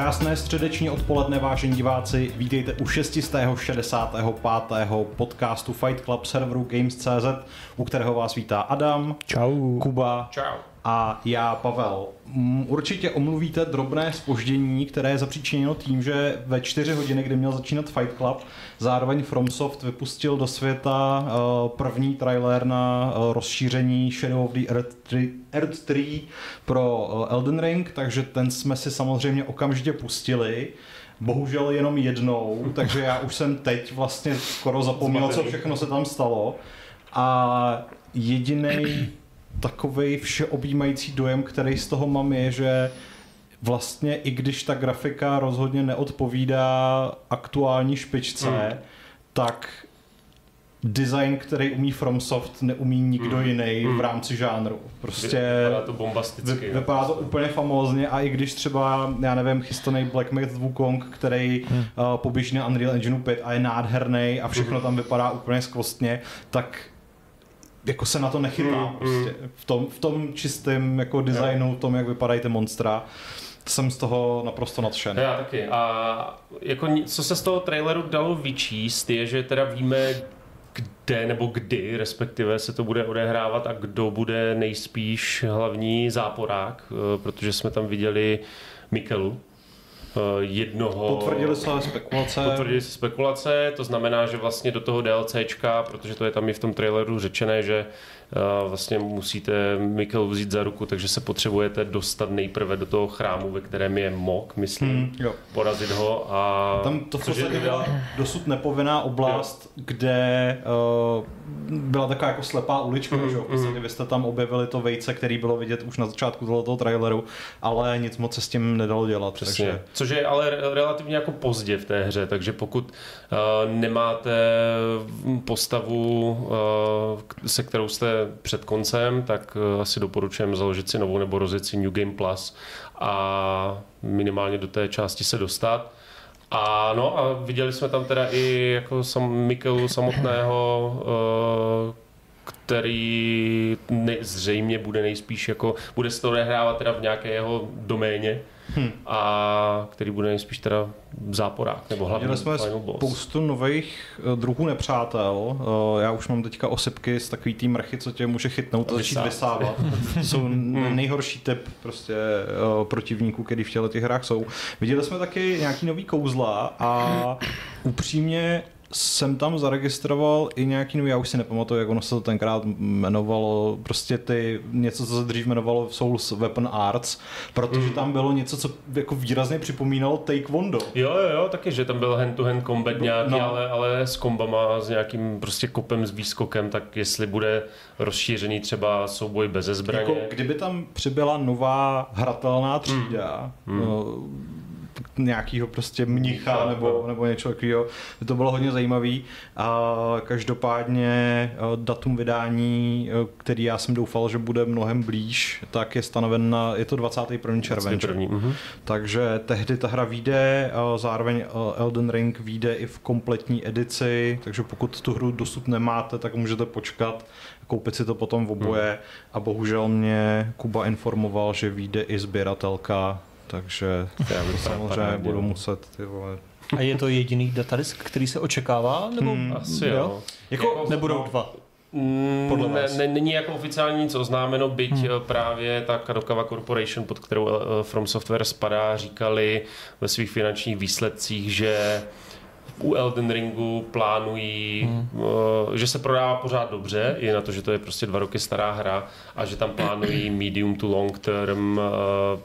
Krásné středeční odpoledne, vážení diváci, vítejte u 665. podcastu Fight Club serveru Games.cz, u kterého vás vítá Adam, Čau. Kuba Čau. A já, Pavel. Určitě omluvíte drobné spoždění, které je zapříčiněno tím, že ve 4 hodiny, kdy měl začínat Fight Club, zároveň FromSoft vypustil do světa eh, první trailer na eh, rozšíření Shadow of the Earth 3, Earth 3 pro eh, Elden Ring, takže ten jsme si samozřejmě okamžitě pustili. Bohužel jenom jednou, takže já už jsem teď vlastně skoro zapomněl, co všechno se tam stalo. A jediný takový všeobjímající dojem, který z toho mám, je, že vlastně i když ta grafika rozhodně neodpovídá aktuální špičce, Mm. tak design, který umí FromSoft, neumí nikdo Mm. jiný Mm. v rámci žánru. Prostě Vypadá to bombasticky. vy, vypadá to úplně famózně a i když třeba, já nevím, chystaný Black Myth Wukong, který Hmm. uh, poběží na Unreal Engine 5 a je nádherný a všechno Mhm. tam vypadá úplně skvostně, tak jako se na to nechytá Mm, prostě. V tom, v tom čistém jako designu, v tom, jak vypadají ty monstra, jsem z toho naprosto nadšen. Já taky. A jako, co se z toho traileru dalo vyčíst, je, že teda víme, kde nebo kdy respektive se to bude odehrávat a kdo bude nejspíš hlavní záporák, eh, protože jsme tam viděli Mikelu, jednoho... Potvrdili se spekulace. Potvrdili se spekulace, to znamená, že vlastně do toho DLCčka, protože to je tam i v tom traileru řečené, že vlastně musíte Mikkel vzít za ruku, takže se potřebujete dostat nejprve do toho chrámu, ve kterém je Mok, myslím, Hmm, jo. porazit ho a... Tam to v podstatě byla dosud nepovinná oblast, kde uh, byla taková jako slepá ulička, Mhm, že jo? Podstatě vy jste tam objevili to vejce, který bylo vidět už na začátku tohoto traileru, ale nic moc se s tím nedalo dělat. Přesně. Takže Což je ale re- relativně jako pozdě v té hře, takže pokud uh, nemáte postavu, uh, se kterou jste před koncem, tak uh, asi doporučujem založit si novou nebo rozjet si New Game Plus a minimálně do té části se dostat. A no a viděli jsme tam teda i jako sam, Mikelu samotného, uh, který ne, zřejmě bude nejspíš jako, bude se to odehrávat teda v nějaké jeho doméně Hm. a který bude nejspíš teda záporák nebo hlavní Měli jsme spoustu nových uh, druhů nepřátel. Uh, já už mám teďka osypky z takový tý mrchy, co tě může chytnout a začít Vysávat. jsou n- nejhorší typ prostě uh, protivníků, který v těchto těch hrách jsou. Viděli jsme taky nějaký nový kouzla a upřímně jsem tam zaregistroval i nějaký nový, já už si nepamatuju, jak ono se to tenkrát jmenovalo, prostě ty, něco, co se dřív jmenovalo Souls Weapon Arts, protože Mm. tam bylo něco, co jako výrazně připomínalo Taekwondo. Jo, jo, jo, taky, že tam byl hand-to-hand combat nějaký, No. no. ale, ale s kombama, s nějakým prostě kopem, s výskokem, tak jestli bude rozšířený třeba souboj bez zbraně. Jako, kdyby tam přibyla nová hratelná třída, Hmm. no, nějakýho prostě mnicha nebo, nebo něco takového, to bylo hodně zajímavý. A každopádně eh, datum vydání, eh, který já jsem doufal, že bude mnohem blíž, tak je stanoven na, je to 21. červen. první. Mhm. Takže tehdy ta hra vyjde, a zároveň eh, Elden Ring vyjde i v kompletní edici, takže pokud tu hru dosud nemáte, tak můžete počkat, koupit si to potom v oboje a bohužel mě Kuba informoval, že vyjde i sběratelka, takže Já bych samozřejmě budu no. muset ty vole. A je to jediný datadisk, který se očekává? Nebo Hmm, Asi jo. Jako- Nebudou dva. Mm, Podle ne, vás? ne, není jako oficiálně nic oznámeno, byť Hmm. hmm. právě ta Kadokawa Corporation, pod kterou eh, From Software spadá, říkali ve svých finančních výsledcích, že u Elden Ringu plánují, Hmm. hmm. že se prodává pořád dobře, i na to, že to je prostě dva roky stará hra a že tam plánují medium to long term eh,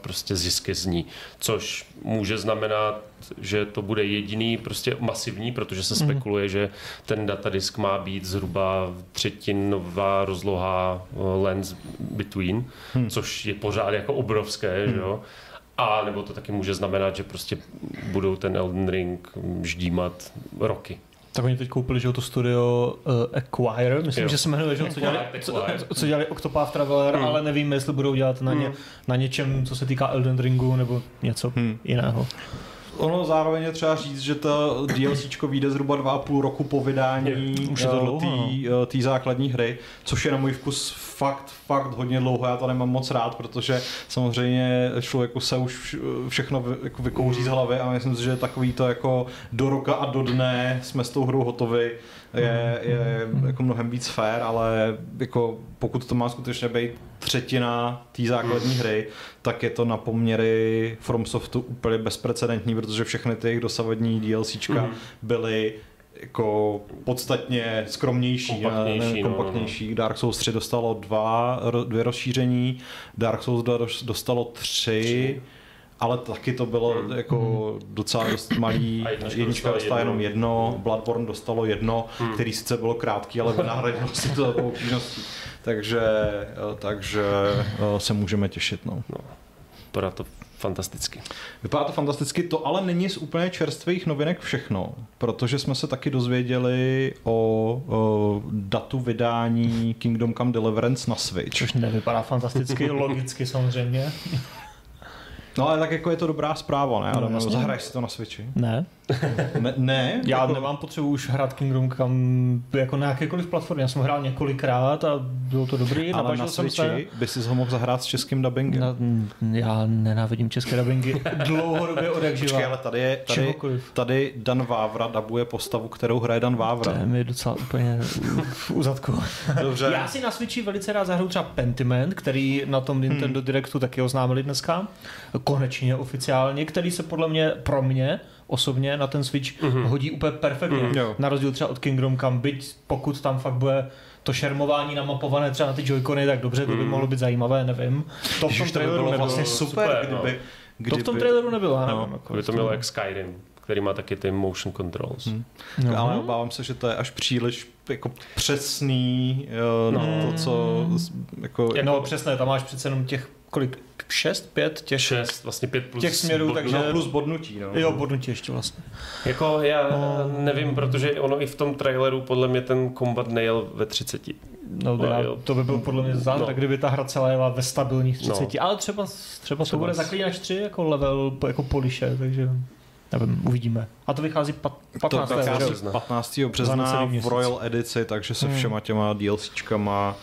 prostě zisky z ní, což může znamenat, že to bude jediný prostě masivní, protože se Mhm. spekuluje, že ten datadisk má být zhruba třetinová rozloha eh, lens between, Hmm. což je pořád jako obrovské, že jo. A nebo to taky může znamenat, že prostě budou ten Elden Ring ždímat roky. Tak oni teď koupili, že jo, to studio uh, Acquire, myslím, Jo. že se jmenuje, že co dělali, co, co dělali Octopath Traveler, Hmm. ale nevím, jestli budou dělat na, ně, Hmm. na něčem, co se týká Elden Ringu nebo něco Hmm. jiného. Ono zároveň je třeba říct, že to DLCčko vyjde zhruba dva a půl roku po vydání Už je to eh, dlouho, no. té eh, té základní hry, což je na můj vkus fakt, fakt hodně dlouho, já to nemám moc rád, protože samozřejmě člověku se už všechno jako vykouří z hlavy a myslím si, že takový to jako do roka a do dne jsme s tou hrou hotovi, je, je jako mnohem víc fair, ale jako pokud to má skutečně být třetina té základní hry, tak je to na poměry FromSoftu úplně bezprecedentní, protože všechny ty jejich dosavadní DLCčka Mhm. byly jako podstatně skromnější, Kompaktnější, ne, no, kompaktnější. Dark Souls 3 dostalo dva, dvě rozšíření, Dark Souls 2 dos- dostalo tři, ale taky to bylo jako docela dost malý. A jednička Jednička dostala dostala jenom jedno. jedno, Bloodborne dostalo jedno, který sice bylo krátký, ale vynahradilo si to takovou obtížností. Takže, eh, takže eh, se můžeme těšit. No. Vypadá to fantasticky. Vypadá to fantasticky, to ale není z úplně čerstvých novinek všechno, protože jsme se taky dozvěděli o, o datu vydání Kingdom Come Deliverance na Switch. Což nevypadá fantasticky, logicky samozřejmě. No ale tak jako je to dobrá zpráva, ne? No, Adam, jasně. zahraješ si to na Switchi? Ne, Ne, ne já jako, nemám potřebu už hrát Kingdom Come jako na jakékoliv platformě. Já jsem hrál několikrát a bylo to dobrý, ale na jsem se. Switchi by si ho mohl zahrát s českým dubbingem. Na, já nenávidím české dubbingy dlouhodobě od jak Počkej, ale tady, je, tady, Čehokoliv. tady Dan Vávra dabuje postavu, kterou hraje Dan To Vávra. je mi docela úplně v uzadku. Dobře. Já si na Switchi velice rád zahraju třeba Pentiment, který na tom Nintendo Directu taky oznámili dneska, konečně oficiálně, který se podle mě, pro mě osobně na ten Switch hodí úplně perfektně. Mhm, jo. Na rozdíl třeba od Kingdom Come, byť pokud tam fakt bude to šermování namapované třeba na ty joycony, tak dobře, to by mohlo být zajímavé, nevím. To v tom to by traileru bylo nebylo. vlastně super, super, no. kdyby, kdyby... To v tom traileru nebylo, já nevím. No, jako, Kdyby to mělo jak Skyrim, který má taky ty motion controls. Hmm. No. Ale obávám se, že to je až příliš jako přesný na No. to, co jako... Jak- No přesně, tam máš přece jenom těch, kolik, šest, pět těch, Šest, vlastně pět plus Těch směrů, bod- takže- no, plus bodnutí, no. jo, bodnutí ještě vlastně. Jako já No. nevím, protože ono i v tom traileru podle mě ten kombat nejel ve 30. No, No, já, to by byl podle mě zázrak, No. kdyby ta hra celá jela ve stabilních 30, No. ale třeba, třeba to Třeba bude s- zaklínač 3 jako level, jako poliše, takže nevím, uvidíme. A to vychází pat, 15. to vychází že jo? 15. Za března v. Royal edici, takže se Hmm. všema těma DLCčkama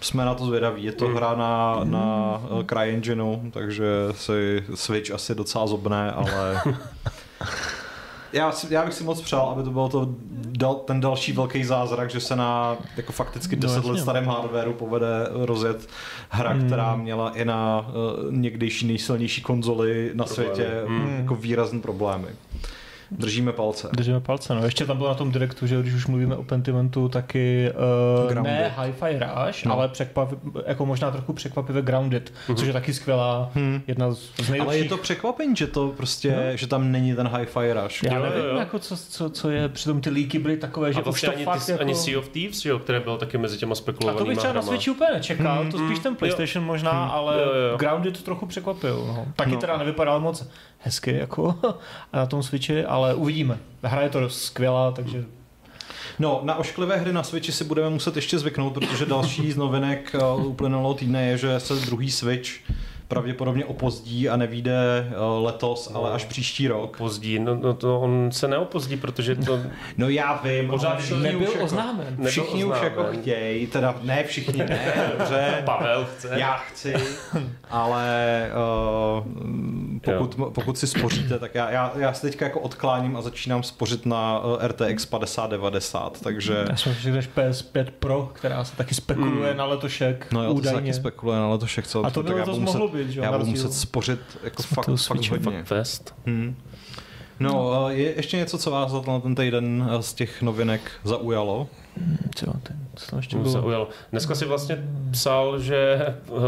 jsme na to zvědaví. Je to Hmm. hra na, na uh, CryEngineu, takže si Switch asi docela zobne, ale já, si, já bych si moc přál, aby to byl to dal, ten další velký zázrak, že se na jako fakticky No, 10 let jasně. starém hardwareu povede rozjet hra, Hmm. která měla i na uh, někdejší nejsilnější konzoli na Problémy. světě Hmm. jako výrazné problémy. Držíme palce. Držíme palce, no. Ještě tam bylo na tom direktu, že když už mluvíme o Pentimentu, taky uh, Grounded. ne Hi-Fi Rush, No. ale překvap, jako možná trochu překvapivě Grounded, což je taky skvělá, Hmm. jedna z, z nejlepších. Ale je to překvapení, že to prostě, No. že tam není ten hi-fi rush. Já Jo, nevím, jo, jo. Jako co, co, co je, přitom ty líky byly takové, že A už vlastně to ani, fakt ty, jako... ani Sea of Thieves, jo, které bylo taky mezi těma A spekulovanýma to bych třeba na hrama. Switchi úplně nečekal, Mm, to spíš mm, ten PlayStation možná, ale Jo, jo, jo. Grounded to trochu překvapil. No. Taky No. teda nevypadal moc hezky jako na tom Switchi, ale uvidíme. Hra je to skvělá, takže No, na ošklivé hry na Switchi si budeme muset ještě zvyknout, protože další z novinek uh, uplynulého týdne je, že se druhý Switch pravděpodobně opozdí a nevíde uh, letos, ale až příští rok. Pozdí, no, no to on se neopozdí, protože to... No já vím, Pořád ale všichni nebyl už jako, oznámen. Nebyl Všichni už oznámen. jako chtějí, teda ne všichni, ne, dobře. Pavel chce. Já chci, ale uh, pokud, pokud si spoříte, tak já, já, já se teďka jako odkláním a začínám spořit na uh, RTX 5090, takže... já jsem že jdeš PS5 Pro, která se taky spekuluje Mm. na letošek, No jo, to se taky údajně. spekuluje na letošek, co? A to by tak já letos budu mohlo muset, být, že jo, Já budu muset spořit jako Jsme fakt, to fakt hodně. Fakt fest. Hmm. No, uh, je ještě něco, co vás za ten týden z těch novinek zaujalo? Co, ten, co ještě bylo? zaujalo. Dneska si vlastně psal, že uh,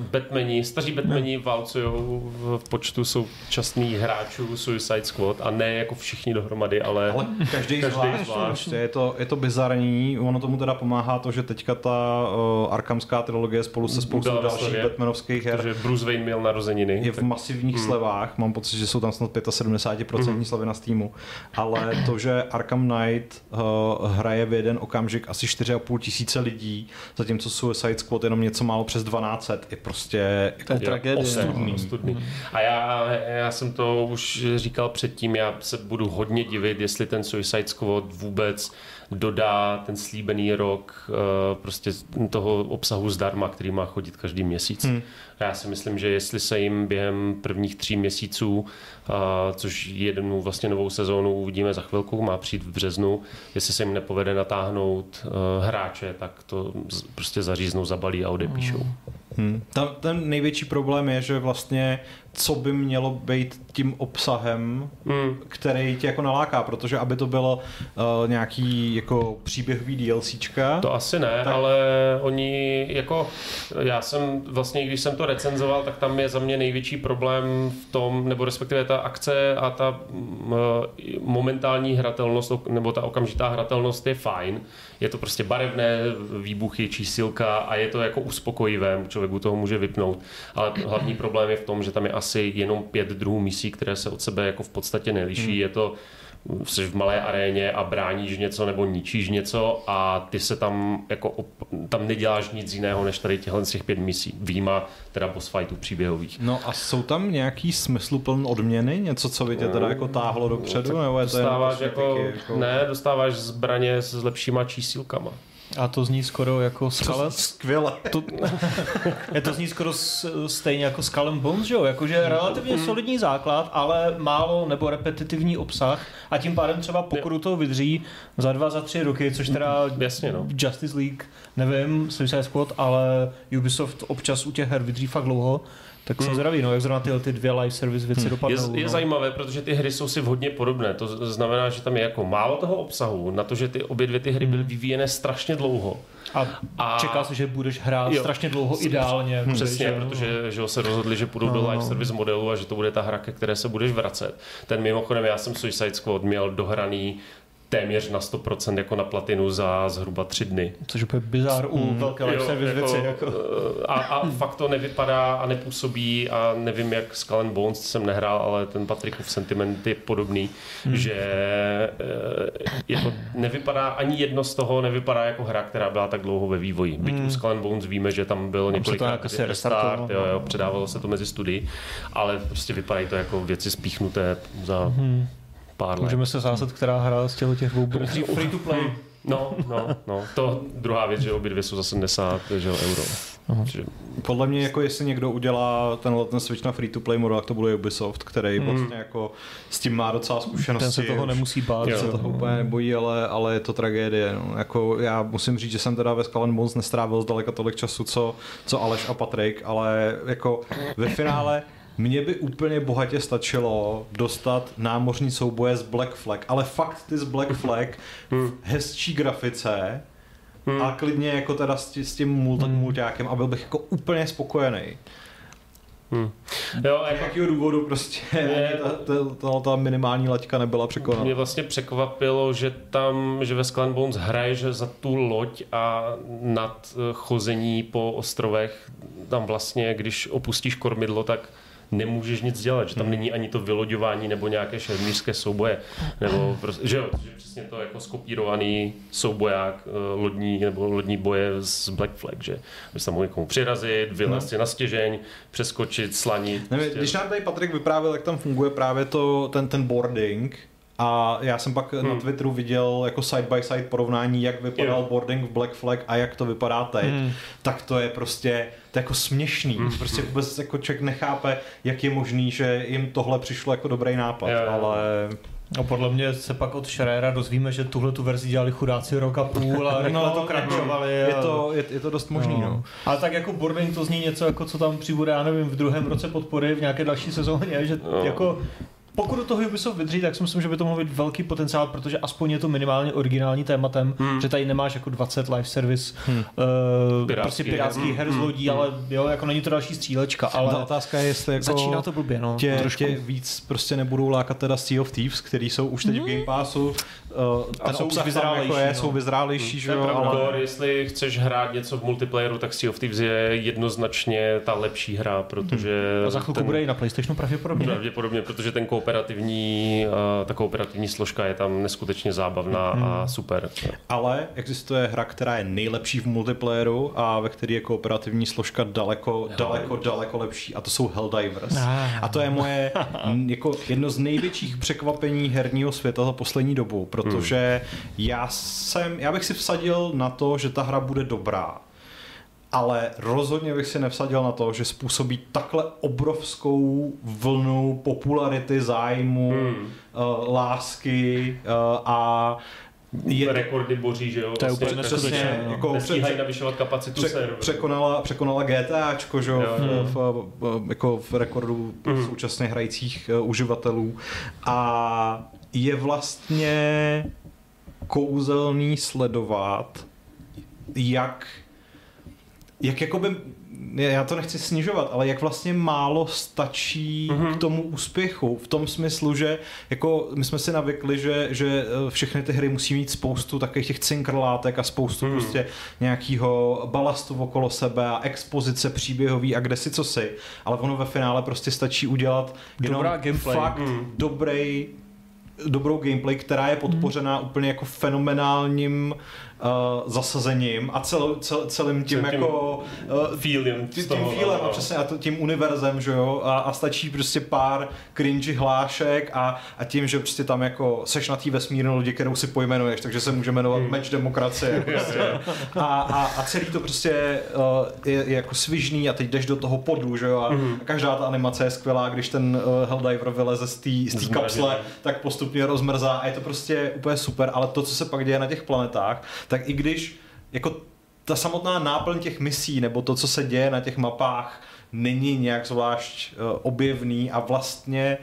Batmani, staří Batmani válcují v počtu současných hráčů Suicide Squad a ne jako všichni dohromady, ale, Ale každý, Každý zvlášť, zvlášť. prostě je to, je to bizarní, ono tomu teda pomáhá to, že teďka ta uh, Arkhamská trilogie spolu se spoustou ve dalších slevě. Batmanovských her protože Bruce Wayne měl narozeniny. je v masivních Hmm. slevách, mám pocit, že jsou tam snad 75% Hmm. slevy na Steamu, ale to, že Arkham Knight uh, hraje v jeden okamžik okamžik asi 4,5 tisíce lidí, zatímco Suicide Squad jenom něco málo přes 12 je prostě To je jako tragédie. ostudný. Ostudný. A já, já jsem to už říkal předtím, já se budu hodně divit, jestli ten Suicide Squad vůbec dodá ten slíbený rok uh, prostě toho obsahu zdarma, který má chodit každý měsíc. Hmm. Já si myslím, že jestli se jim během prvních tří měsíců, uh, což jednu vlastně novou sezónu uvidíme za chvilku, má přijít v březnu, jestli se jim nepovede natáhnout uh, hráče, tak to prostě zaříznou, zabalí a odepíšou. Hmm. Hmm. Tam ten největší problém je, že vlastně co by mělo být tím obsahem, hmm. který tě jako naláká, protože aby to bylo uh, nějaký jako příběhový DLCčka. To asi ne, tak... ale oni jako, já jsem vlastně, když jsem to recenzoval, tak tam je za mě největší problém v tom, nebo respektive ta akce a ta uh, momentální hratelnost, nebo ta okamžitá hratelnost je fajn. Je to prostě barevné, výbuchy, čísilka a je to jako uspokojivé, člověk u toho může vypnout. Ale hlavní problém je v tom, že tam je asi jenom pět druhů misí, které se od sebe jako v podstatě neliší. Hmm. Je to jsi v malé aréně a bráníš něco nebo ničíš něco a ty se tam jako tam neděláš nic jiného než tady těchhle z těch pět misí. Výjima teda boss fightů příběhových. No a jsou tam nějaký smysluplný odměny? Něco, co by tě teda jako táhlo dopředu? No, nebo je to dostáváš jako, jako, ne, dostáváš zbraně s lepšíma čísílkama. A to zní skoro jako Skull... Skvěle. To, je to zní skoro stejně jako Skull and Bones, že jo? Jakože relativně solidní základ, ale málo nebo repetitivní obsah a tím pádem třeba pokud to vydří za dva, za tři roky, což teda Jasně, no. Justice League, nevím, Suicide Squad, ale Ubisoft občas u těch her vydří fakt dlouho, tak jsem hmm. zdravý, no, jak zrovna tyhle ty dvě live service věci hmm. dopadnou. Je, je no. zajímavé, protože ty hry jsou si hodně podobné. To znamená, že tam je jako málo toho obsahu, na to, že ty obě dvě ty hry byly vyvíjené strašně dlouho. A, a čeká se, že budeš hrát jo. strašně dlouho ideálně. Hmm. Přesně, že, protože že se rozhodli, že půjdou no. do live service modelu a že to bude ta hra, ke které se budeš vracet. Ten mimochodem, já jsem Suicide Squad měl dohraný téměř na 100% jako na platinu za zhruba tři dny. Což úplně bizár u mm, velké service jako, věci. Jako. A, a fakt to nevypadá a nepůsobí a nevím, jak Skull and Bones jsem nehrál, ale ten Patrickův sentiment je podobný, mm. že jako nevypadá ani jedno z toho, nevypadá jako hra, která byla tak dlouho ve vývoji. Byť mm. u Skull and Bones víme, že tam byl několik jako restart, jo, jo, předávalo se to mezi studii, ale prostě vypadají to jako věci spíchnuté za mm pár let. Můžeme se zásad, která hra z těch dvou bude free to play. No, no, no. To druhá věc, že obě dvě jsou za 70 že euro. Že... Podle mě, jako jestli někdo udělá tenhle ten switch na free-to-play model, tak to bude Ubisoft, který mm. vlastně jako s tím má docela zkušenosti. Ten se toho nemusí bát. Ten se toho úplně nebojí, ale, ale je to tragédie. No. Jako já musím říct, že jsem teda ve Skull Bones nestrávil zdaleka tolik času, co, co Aleš a Patrik, ale jako ve finále mně by úplně bohatě stačilo dostat námořní souboje z Black Flag, ale fakt ty z Black Flag v hezčí grafice hmm. a klidně jako teda s, tím, s tím multi, hmm. multiákem a byl bych jako úplně spokojený. Hmm. Jo, jako... jakého důvodu prostě je, ta, ta, ta, ta minimální laťka nebyla překonána. Mě vlastně překvapilo, že tam, že ve Skull Bones hraješ za tu loď a nad eh, chození po ostrovech tam vlastně, když opustíš kormidlo, tak nemůžeš nic dělat, že tam hmm. není ani to vyloďování nebo nějaké šermířské souboje, nebo prostě, že jo, že přesně to jako skopírovaný souboják eh, lodní nebo lodní boje z Black Flag, že bys tam mohl někomu přirazit, vylézt no. na stěžeň, přeskočit, slanit. Nevím, prostě. Když nám tady Patrik vyprávěl, jak tam funguje právě to, ten, ten boarding, a já jsem pak hmm. na Twitteru viděl jako side by side porovnání, jak vypadal yeah. boarding v Black Flag a jak to vypadá teď. Hmm. Tak to je prostě to je jako směšný. Hmm. Prostě vůbec jako člověk nechápe, jak je možný, že jim tohle přišlo jako dobrý nápad, yeah. ale... No podle mě se pak od Schreiera dozvíme, že tuhle tu verzi dělali chudáci rok a půl a no, to krančovali. Je, to, je, je to dost možný, no. no. Ale tak jako boarding to zní něco, jako co tam přibude, já nevím, v druhém roce podpory v nějaké další sezóně, že no. jako pokud do toho Ubisoft vydří, tak si myslím, že by to mohl být velký potenciál, protože aspoň je to minimálně originální tématem, hmm. že tady nemáš jako 20 live service, hmm. uh, pirátský prostě pirátský her, z hmm. lodí, hmm. ale jo, jako není to další střílečka, ale no, otázka je, jestli jako začíná to blbě, no, tě, trošku. tě víc prostě nebudou lákat teda Sea of Thieves, který jsou už teď hmm. v Game Passu, uh, ten jsou už obsah tam jako je, vyzrálejší, jsou no. vyzrálejší, že jo, Ale... ale... jestli chceš hrát něco v multiplayeru, tak Sea of Thieves je jednoznačně ta lepší hra, protože... A za chvilku ten... bude i na PlayStationu pravděpodobně. Pravděpodobně, protože ten kooperativní, uh, ta kooperativní složka je tam neskutečně zábavná a super. Ale existuje hra, která je nejlepší v multiplayeru a ve které je kooperativní složka daleko, daleko, daleko lepší a to jsou Helldivers. Ah. A to je moje jako jedno z největších překvapení herního světa za poslední dobu, protože já jsem, já bych si vsadil na to, že ta hra bude dobrá. Ale rozhodně bych si nevsadil na to, že způsobí takhle obrovskou vlnu popularity, zájmu, Hmm. uh, lásky uh, a Je... Rekordy boří, že jo? To je Vlastně úplně Přesně, no. jako Nestíhají navyšovat kapacitu pře- serveru. překonala, překonala GTAčko, že jo, Jo, v, v, v, jako v rekordu Mhm. současně hrajících uh, uživatelů a je vlastně kouzelný sledovat, jak jak jakoby, já to nechci snižovat, ale jak vlastně málo stačí Mhm. k tomu úspěchu, v tom smyslu, že jako my jsme si navykli, že, že eh, všechny ty hry musí mít spoustu takových těch cinkrlátek a spoustu Mhm. prostě nějakého balastu okolo sebe a expozice příběhový a kde si co si, ale ono ve finále prostě stačí udělat jenom Dobrá gameplay. fakt Mhm. dobrý dobrou gameplay, která je podpořená Hmm. úplně jako fenomenálním uh, zasazením a cel, cel, celým tím tím jako uh, tím, z tím toho, feelem a přesně a to, tím univerzem, že jo, a, a stačí prostě pár cringy hlášek a, a tím, že prostě tam jako seš na té vesmírné lodi, kterou si pojmenuješ, takže se může jmenovat Hmm. meč demokracie. Prostě. A, a, a celý to prostě uh, je, je, jako svižný a teď jdeš do toho podu, že jo, a, Mhm. a každá ta animace je skvělá, když ten uh, Helldiver vyleze z té kapsle, tak postupně rozmrzá a je to prostě úplně super, ale to, co se pak děje na těch planetách, tak i když jako ta samotná náplň těch misí nebo to, co se děje na těch mapách, není nějak zvlášť uh, objevný a vlastně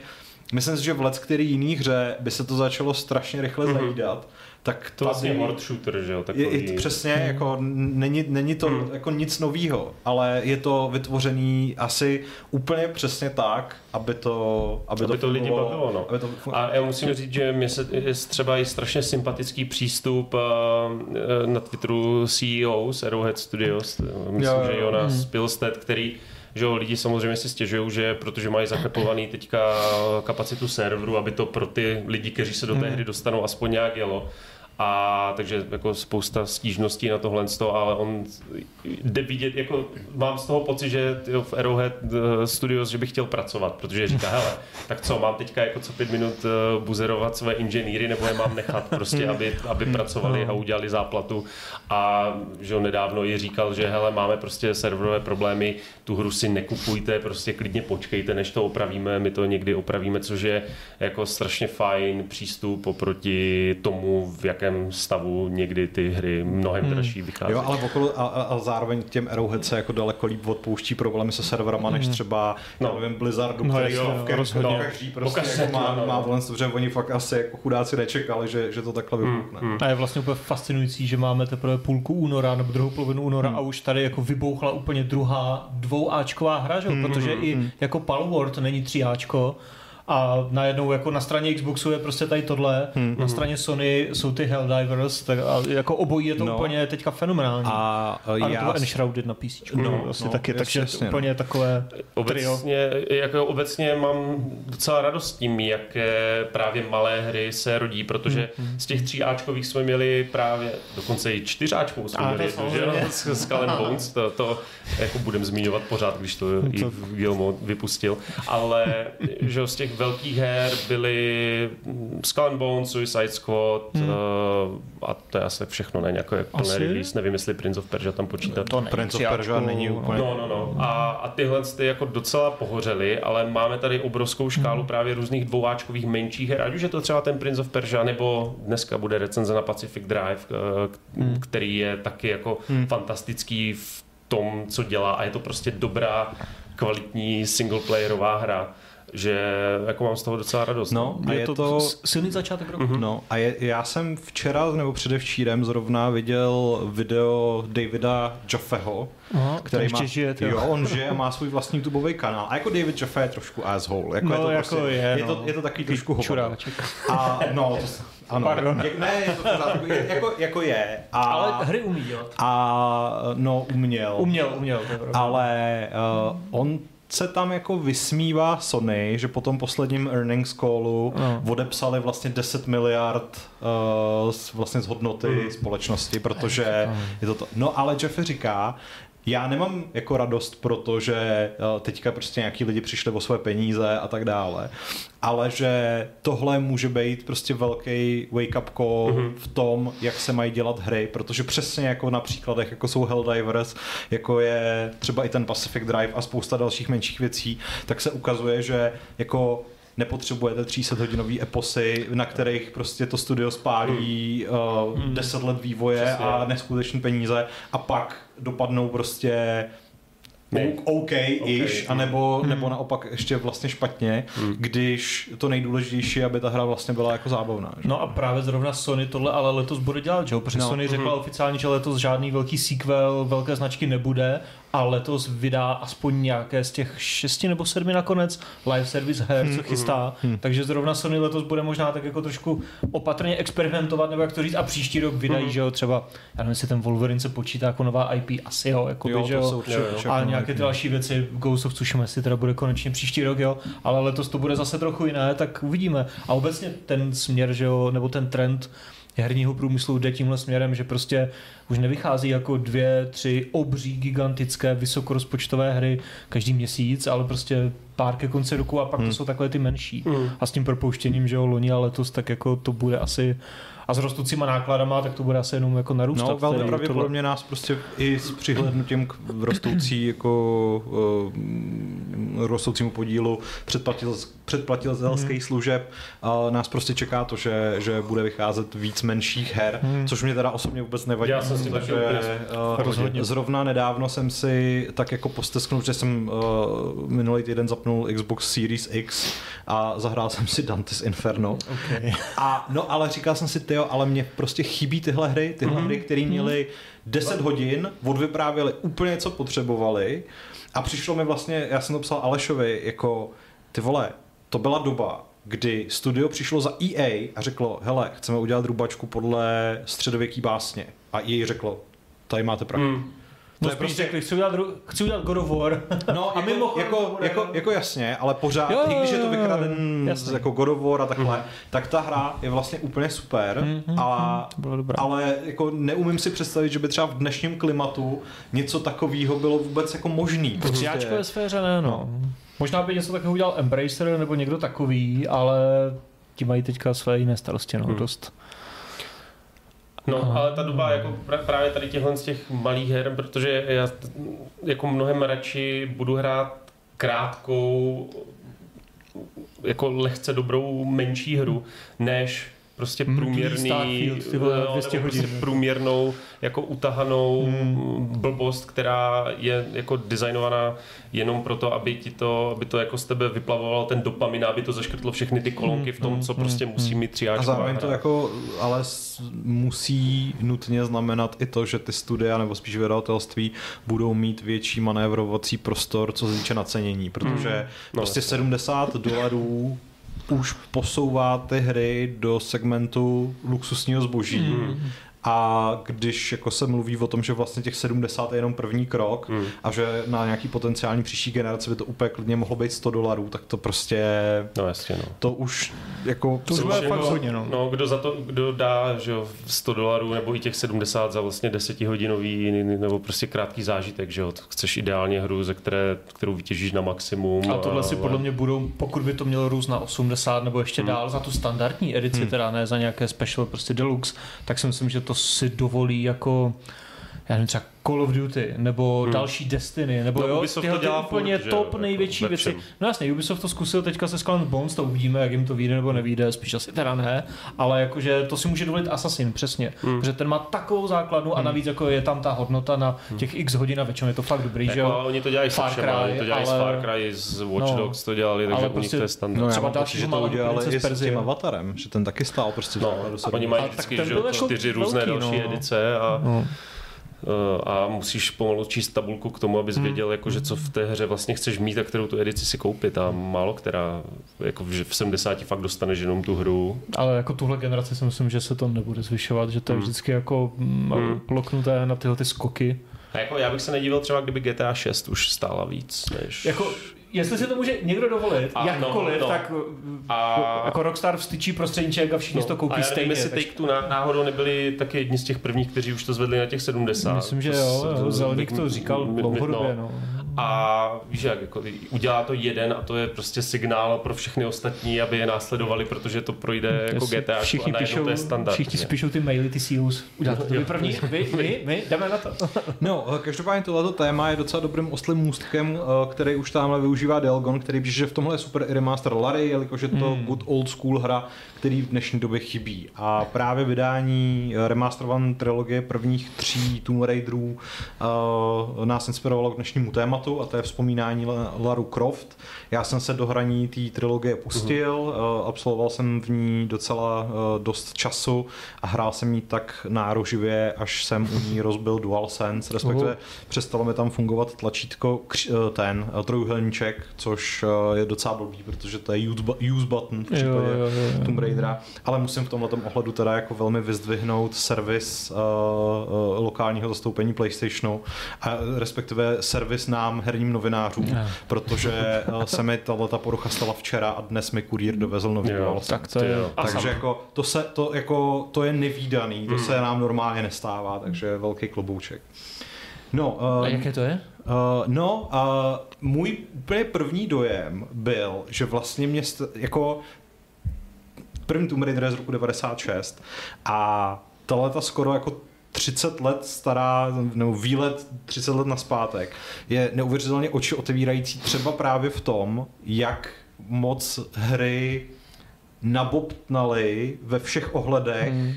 myslím si, že v let který jiný hře by se to začalo strašně rychle Mhm. zajídat, tak To vlastně tady- horde shooter, že jo? je, Takový... je to přesně, jako n- není, není to Hmm. jako nic novýho, ale je to vytvořený asi úplně přesně tak, aby to, aby Aby to lidi fungovalo, bavilo, no. Aby to fun- A já musím říct, že mě se je třeba i strašně sympatický přístup eh, na Twitteru CEO z Arrowhead Studios, myslím, Jo, jo, že jo. Jonas Pilstead, který že jo, lidi samozřejmě si stěžují, že protože mají zaklepovaný teďka kapacitu serveru, aby to pro ty lidi, kteří se do té hry dostanou, aspoň nějak jelo. A takže jako spousta stížností na tohle, ale on jde vidět, jako mám z toho pocit, že v Arrowhead eh, Studios, že bych chtěl pracovat, protože říká, hele, tak co, mám teďka jako co pět minut eh, buzerovat své inženýry, nebo je mám nechat prostě, aby, aby pracovali a udělali záplatu. A že on nedávno i říkal, že hele, máme prostě serverové problémy, tu hru si nekupujte, prostě klidně počkejte, než to opravíme, my to někdy opravíme, což je jako strašně fajn přístup oproti tomu, v jakém stavu někdy ty hry mnohem dražší vychází. Jo, ale okolo, a, a, zároveň těm Arrowhead se jako daleko líp odpouští problémy se serverama, než třeba, No. no. nevím, Blizzardu, No, který jasně, jo, no, každý, rozhodně. každý prostě Pokaždé, jako má, no, no. má volen, protože oni fakt asi jako chudáci nečekali, že, že to takhle vybuchne. hmm. A je vlastně úplně fascinující, že máme teprve půlku února nebo druhou polovinu února Hmm. a už tady jako vybouchla úplně druhá dvouáčková hra, že? Hmm, protože i jako Palworld není tříáčko a najednou jako na straně Xboxu je prostě tady tohle, Hmm. na straně Sony jsou ty Helldivers, tak a jako obojí je to No. úplně teďka fenomenální. A, a a já... to Enshrouded na PC. No, No, vlastně no, taky, takže jasně, no. úplně takové trio. Obecně, jako obecně mám docela radost tím, jaké právě malé hry se rodí, protože z těch tří Ačkových jsme měli právě, dokonce i čtyřáčkovou jsme A, měli, to že jo, samozřejmě. s Skull and Bones, to, to jako budem zmiňovat pořád, když to i Gilmo vypustil, ale že jo, z těch velkých her byly Skull and Bones, Suicide Squad Hmm. eh, a to je asi všechno, ne, nějaké plné Asi? release, nevím, jestli Prince of Persia tam počítat. To není Prince of Persia není no. úplně- No, no, no. A, a tyhle ty jako docela pohořely, ale máme tady obrovskou škálu právě různých dvouáčkových menších her, ať už je to třeba ten Prince of Persia, nebo dneska bude recenze na Pacific Drive, k- k- který je taky jako fantastický v tom, co dělá a je to prostě dobrá, kvalitní singleplayerová hra. Že jako mám z toho docela radost. No, a je, je to, to- silný začátek roku. No a je, já jsem včera nebo předevčírem zrovna viděl video Davida Joffeho, Aha, který má, ještě žije, jo, on žije a má svůj vlastní YouTubeový kanál. A jako David Joffe je trošku asshole. Jako No, je to jako prostě, je, je, no. to, je to takový trošku hovado. Čuráček. A no, to, ano. Pardon. Je, ne, je to pořádku, je, jako, jako je. A, Ale hry umí dělat. a no, uměl. Uměl, uměl. To. Ale uh, on se tam jako vysmívá Sony, že po tom posledním earnings callu No. odepsali vlastně 10 miliard uh, z, vlastně z hodnoty Mhm. společnosti, protože je to to. No ale Jeffy říká, já nemám jako radost, protože eh, teďka prostě nějaký lidi přišli o své peníze a tak dále, ale že tohle může být prostě velký wake-up call Mhm. v tom, jak se mají dělat hry, protože přesně jako na příkladech, jako jsou Helldivers, jako je třeba i ten Pacific Drive a spousta dalších menších věcí, tak se ukazuje, že jako nepotřebujete 300 hodinový eposy, na kterých prostě to studio spálí uh, 10 let vývoje Přesně. a neskutečné peníze a pak dopadnou prostě Ne. OK, ish, OK. anebo, nebo naopak ještě vlastně špatně, když to nejdůležitější je, aby ta hra vlastně byla jako zábavná. Že? No a právě zrovna Sony tohle ale letos bude dělat, že jo? Protože No. Sony řekla oficiálně, že letos žádný velký sequel, velké značky nebude a letos vydá aspoň nějaké z těch šesti nebo sedmi nakonec live service her, co chystá. Takže zrovna Sony letos bude možná tak jako trošku opatrně experimentovat, nebo jak to říct, a příští rok vydají, že jo, třeba, já nevím, jestli ten Wolverine se počítá jako nová IP, asi jo, jako Jo, že to jo. jsou Jo, jo. A nějaké ty další věci, Ghost of Tsushima, jestli teda bude konečně příští rok, jo, ale letos to bude zase trochu jiné, tak uvidíme. A obecně ten směr, že jo, nebo ten trend herního průmyslu jde tímhle směrem, že prostě už nevychází jako dvě, tři obří, gigantické, vysokorozpočtové hry každý měsíc, ale prostě pár ke konci roku a pak to jsou takové ty menší. Mm. A s tím propouštěním, že jo, loni a letos, tak jako to bude asi a s rostoucíma nákladama, tak to bude asi jenom jako narůstat. No, velmi pravděpodobně nás prostě i s přihlednutím k rostoucí jako uh, rostoucímu podílu předplatil, předplatitelských Mhm. služeb uh, nás prostě čeká to, že, že bude vycházet víc menších her, Mhm. což mě teda osobně vůbec nevadí. Já jsem s tím taky uh, Rozhodně. Zrovna nedávno jsem si tak jako postesknul, že jsem uh, minulý týden zapnul Xbox Series X a zahrál jsem si Dante's Inferno. Okay. A no, ale říkal jsem si, tyjo, ale mě prostě chybí tyhle hry, tyhle Mhm. hry, které měly 10 hodin, odvyprávěly úplně, co potřebovali a přišlo mi vlastně, já jsem to psal Alešovi, jako, ty vole, to byla doba, kdy studio přišlo za EA a řeklo, hele, chceme udělat rubačku podle středověký básně. A EA řeklo, tady máte prach. Mm. To No je prostě- řekli, chci udělat, chci udělat God of War. No, A jako, mimochodem jako, to bude- jako, jako, jasně, ale pořád, Jo, i když je to vykraden jasně. jako God of War a takhle, tak ta hra je vlastně úplně super, Mhm, a, dobré. ale jako neumím si představit, že by třeba v dnešním klimatu něco takového bylo vůbec jako možný. V tříáčkové sféře ne, no. Možná by něco takového udělal Embracer nebo někdo takový, ale ti mají teďka své jiné starosti, no, Hmm. dost. No, Aha. ale ta doba jako právě tady těchhle z těch malých her, protože já jako mnohem radši budu hrát krátkou, jako lehce dobrou menší hru, než prostě Mrtvý průměrný, Starfield, ty vole, no, 200 nebo hodin. prostě průměrnou, jako utahanou Hmm. blbost, která je jako designovaná jenom proto, aby ti to, aby to jako z tebe vyplavovalo ten dopamin, aby to zaškrtlo všechny ty kolonky v tom, co Hmm, prostě hmm, musí mít A třiáčková zároveň to jako, ale musí nutně znamenat i to, že ty studia nebo spíš vydavatelství budou mít větší manévrovací prostor, co se týče nacenění, protože No, prostě jasně. 70 dolarů už posouvá ty hry do segmentu luxusního zboží. Mm. A když jako se mluví o tom, že vlastně těch 70 je jenom první krok Mm. a že na nějaký potenciální příští generaci by to úplně klidně mohlo být 100 dolarů, tak to prostě No jasně, no. to už jako To už jako- fakt hodně, no. no. kdo za to, kdo dá, že jo, 100 dolarů nebo i těch 70 za vlastně 10 hodinový nebo prostě krátký zážitek, že jo, to chceš ideálně hru, ze které, kterou vytěžíš na maximum. A tohle si podle mě budou, pokud by to mělo růst na 80 nebo ještě Hmm. dál za tu standardní edici, Hmm. teda ne za nějaké special, prostě deluxe, tak si myslím, že to si dovolí jako já nevím, třeba Call of Duty, nebo hmm. další Destiny, nebo No, jo, Ubisoft tyhle to dělá úplně furt, že jo, top jako největší ve věci. No jasně, Ubisoft to zkusil teďka se Skull Bones, to uvidíme, jak jim to vyjde nebo nevyjde, spíš asi teda ne, ale jakože to si může dovolit Assassin, přesně, Hmm. že ten má takovou základnu a navíc jako je tam ta hodnota na těch x hodin a většinou je to fakt dobrý, že Jako, jo. oni to dělají se Far Cry, oni to dělají ale- s Far Cry, z Watch No. Dogs to dělali, takže Ale u nich prostě- to je standard. No já Třeba mám pocit, dalšího že to udělali i s tím Avatarem, že ten taky stál prostě No, oni mají tak vždycky že, jako čtyři různé velký, další no. edice a, No. A musíš pomalu číst tabulku k tomu, abys Hmm. věděl, jako, že co v té hře vlastně chceš mít a kterou tu edici si koupit a málo která, jako, že v 70 fakt dostaneš jenom tu hru. Ale jako tuhle generaci si myslím, že se to nebude zvyšovat, že to je Hmm. vždycky jako mm, Hmm. bloknuté na tyhle ty skoky. A jako já bych se nedivil třeba, kdyby GTA 6 už stála víc než... Jako, jestli si to může někdo dovolit, A, no, jakkoliv, no. tak A- jako Rockstar vstyčí prostředníček a všichni si to koupí No, a já nevím, stejně. jestli Take Two ná- náhodou nebyli taky jedni z těch prvních, kteří už to zvedli na těch 70. Myslím, že To jo, Zelník to říkal dlouhodobě. no. No. A víš jak, jako, udělá to jeden a to je prostě signál pro všechny ostatní, aby je následovali, protože to projde jako GTA všichni a najednou píšou, to je standard. všichni že? spíšou ty maily, ty seals. Uděláte to vy první, vy, my, my, jdeme na to. No, každopádně tohleto téma je docela dobrým oslým můstkem, eh, který už tamhle využívá Delgon, který píše, že v tomhle je super i remaster Larry, jelikož je to Hmm. good old school hra, který v dnešní době chybí. A právě vydání eh, remasterované trilogie prvních tří Tomb Raiderů nás inspirovalo k dnešnímu tématu a to je vzpomínání La- Laru Croft. Já jsem se do hraní té trilogie pustil, uh, absolvoval jsem v ní docela uh, dost času a hrál jsem ji tak nároživě, až jsem u ní rozbil DualSense, respektive přestalo mi tam fungovat tlačítko eh, ten eh, trojuhelníček, což eh, je docela blbý, protože to je use, bu- use button v případě Jo, jo, jo, jo. Tomb Raidera, ale musím v tomhle ohledu teda jako velmi vyzdvihnout servis uh, lokálního zastoupení PlayStationu a respektive servis nám herním novinářům, Jo. protože uh, se mi tato porucha stala včera a dnes mi kurýr dovezl nový Jo. Tak to je. Takže sam. jako to, se, to, jako, to je nevýdaný, to se nám normálně nestává, takže velký klobouček. No, A um, jaké to je? Uh, no, uh, můj úplně první dojem byl, že vlastně mě st- jako první Tomb Raider je z roku 96 a tahle ta skoro jako 30 let stará, nebo výlet 30 let naspátek, je neuvěřitelně oči otevírající třeba právě v tom, jak moc hry nabobtnaly ve všech ohledech, Hmm.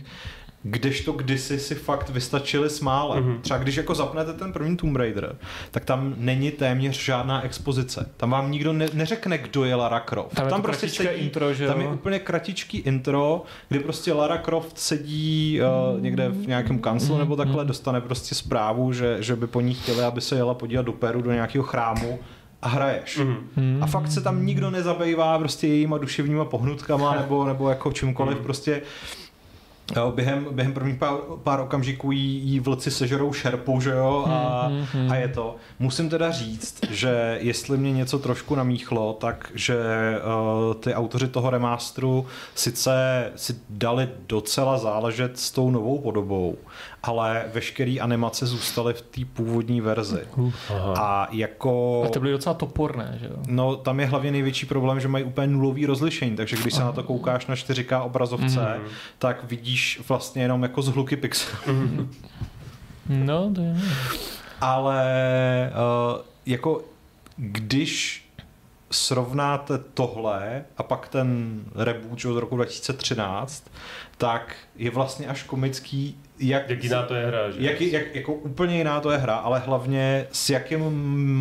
Kdežto kdysi si fakt vystačili s málem. Mhm. Mm-hmm. Třeba když jako zapnete ten první Tomb Raider, tak tam není téměř žádná expozice. Tam vám nikdo ne- neřekne, kdo je Lara Croft. Tam je to prostě kratičké intro, že tam je úplně kratičký intro, kdy prostě Lara Croft sedí uh, někde v nějakém kanclu nebo takhle, dostane prostě zprávu, že, že by po ní chtěli, aby se jela podívat do Peru, do nějakého chrámu a hraješ. Mhm. A fakt se tam nikdo nezabývá prostě jejíma duševníma pohnutkama nebo, nebo jako čímkoliv prostě Jo, během, během prvních pár, pár okamžiků jí, jí vlci sežerou šerpu, že jo, a, Hmm, a je to. Musím teda říct, že jestli mě něco trošku namíchlo, tak že uh, ty autoři toho remasteru sice si dali docela záležet s tou novou podobou, ale veškeré animace zůstaly v té původní verzi. Aha. A jako... A to byly docela toporné, že jo? No, tam je hlavně největší problém, že mají úplně nulový rozlišení, takže když se na to koukáš na 4K obrazovce, Mhm. tak vidíš vlastně jenom jako zhluky pixelů. No, to je... Ale uh, jako když srovnáte tohle a pak ten reboot z roku 2013, tak je vlastně až komický, jak, Jak jiná to je hra, že? jak, jak, jako úplně jiná to je hra, ale hlavně s jakým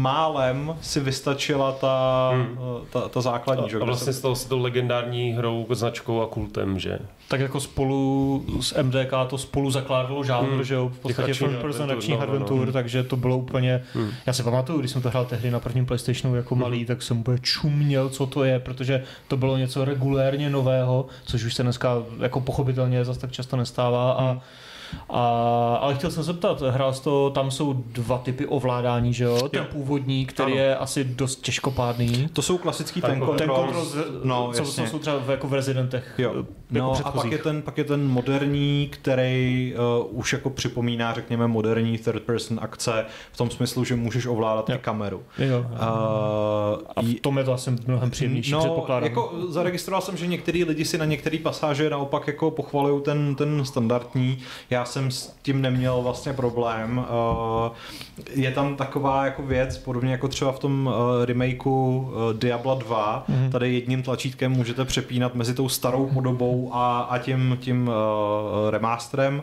málem si vystačila ta, Hmm. ta, ta základní. že? A vlastně se- stalo se to legendární hrou, značkou a kultem, že? Tak jako spolu s MDK to spolu zakládalo žánr, Hmm. že jo, v podstatě first person adventur, akčních no, no, no. adventur, takže to bylo úplně, Hmm. já si pamatuju, když jsem to hrál tehdy na prvním Playstationu jako malý, tak jsem úplně čuměl, co to je, protože to bylo něco regulérně nového, což už se dneska jako pochopitelně zase tak často nestává a a, ale chtěl jsem se zeptat, hrál jsi to, tam jsou dva typy ovládání, že jo? Ten Jo. původní, který Ano. je asi dost těžkopádný. To jsou klasický ten jako control. Ten kontrol, z, no, co, jasně. co jsou třeba v, jako v Residentech Jo. jako No a pak je, ten, pak je ten moderní, který uh, už jako připomíná, řekněme, moderní third person akce v tom smyslu, že můžeš ovládat i kameru. Jo. Uh, A v tom je to asi mnohem příjemnější, no, předpokládám. jako zaregistroval jsem, že některý lidi si na některé pasáže naopak jako pochvalují ten, ten standardní. Já jsem s tím neměl vlastně problém. Uh, je tam taková jako věc, podobně jako třeba v tom uh, remakeu uh, Diabla 2, Mhm. mm-hmm. tady jedním tlačítkem můžete přepínat mezi tou starou podobou a, a tím, tím remasterem.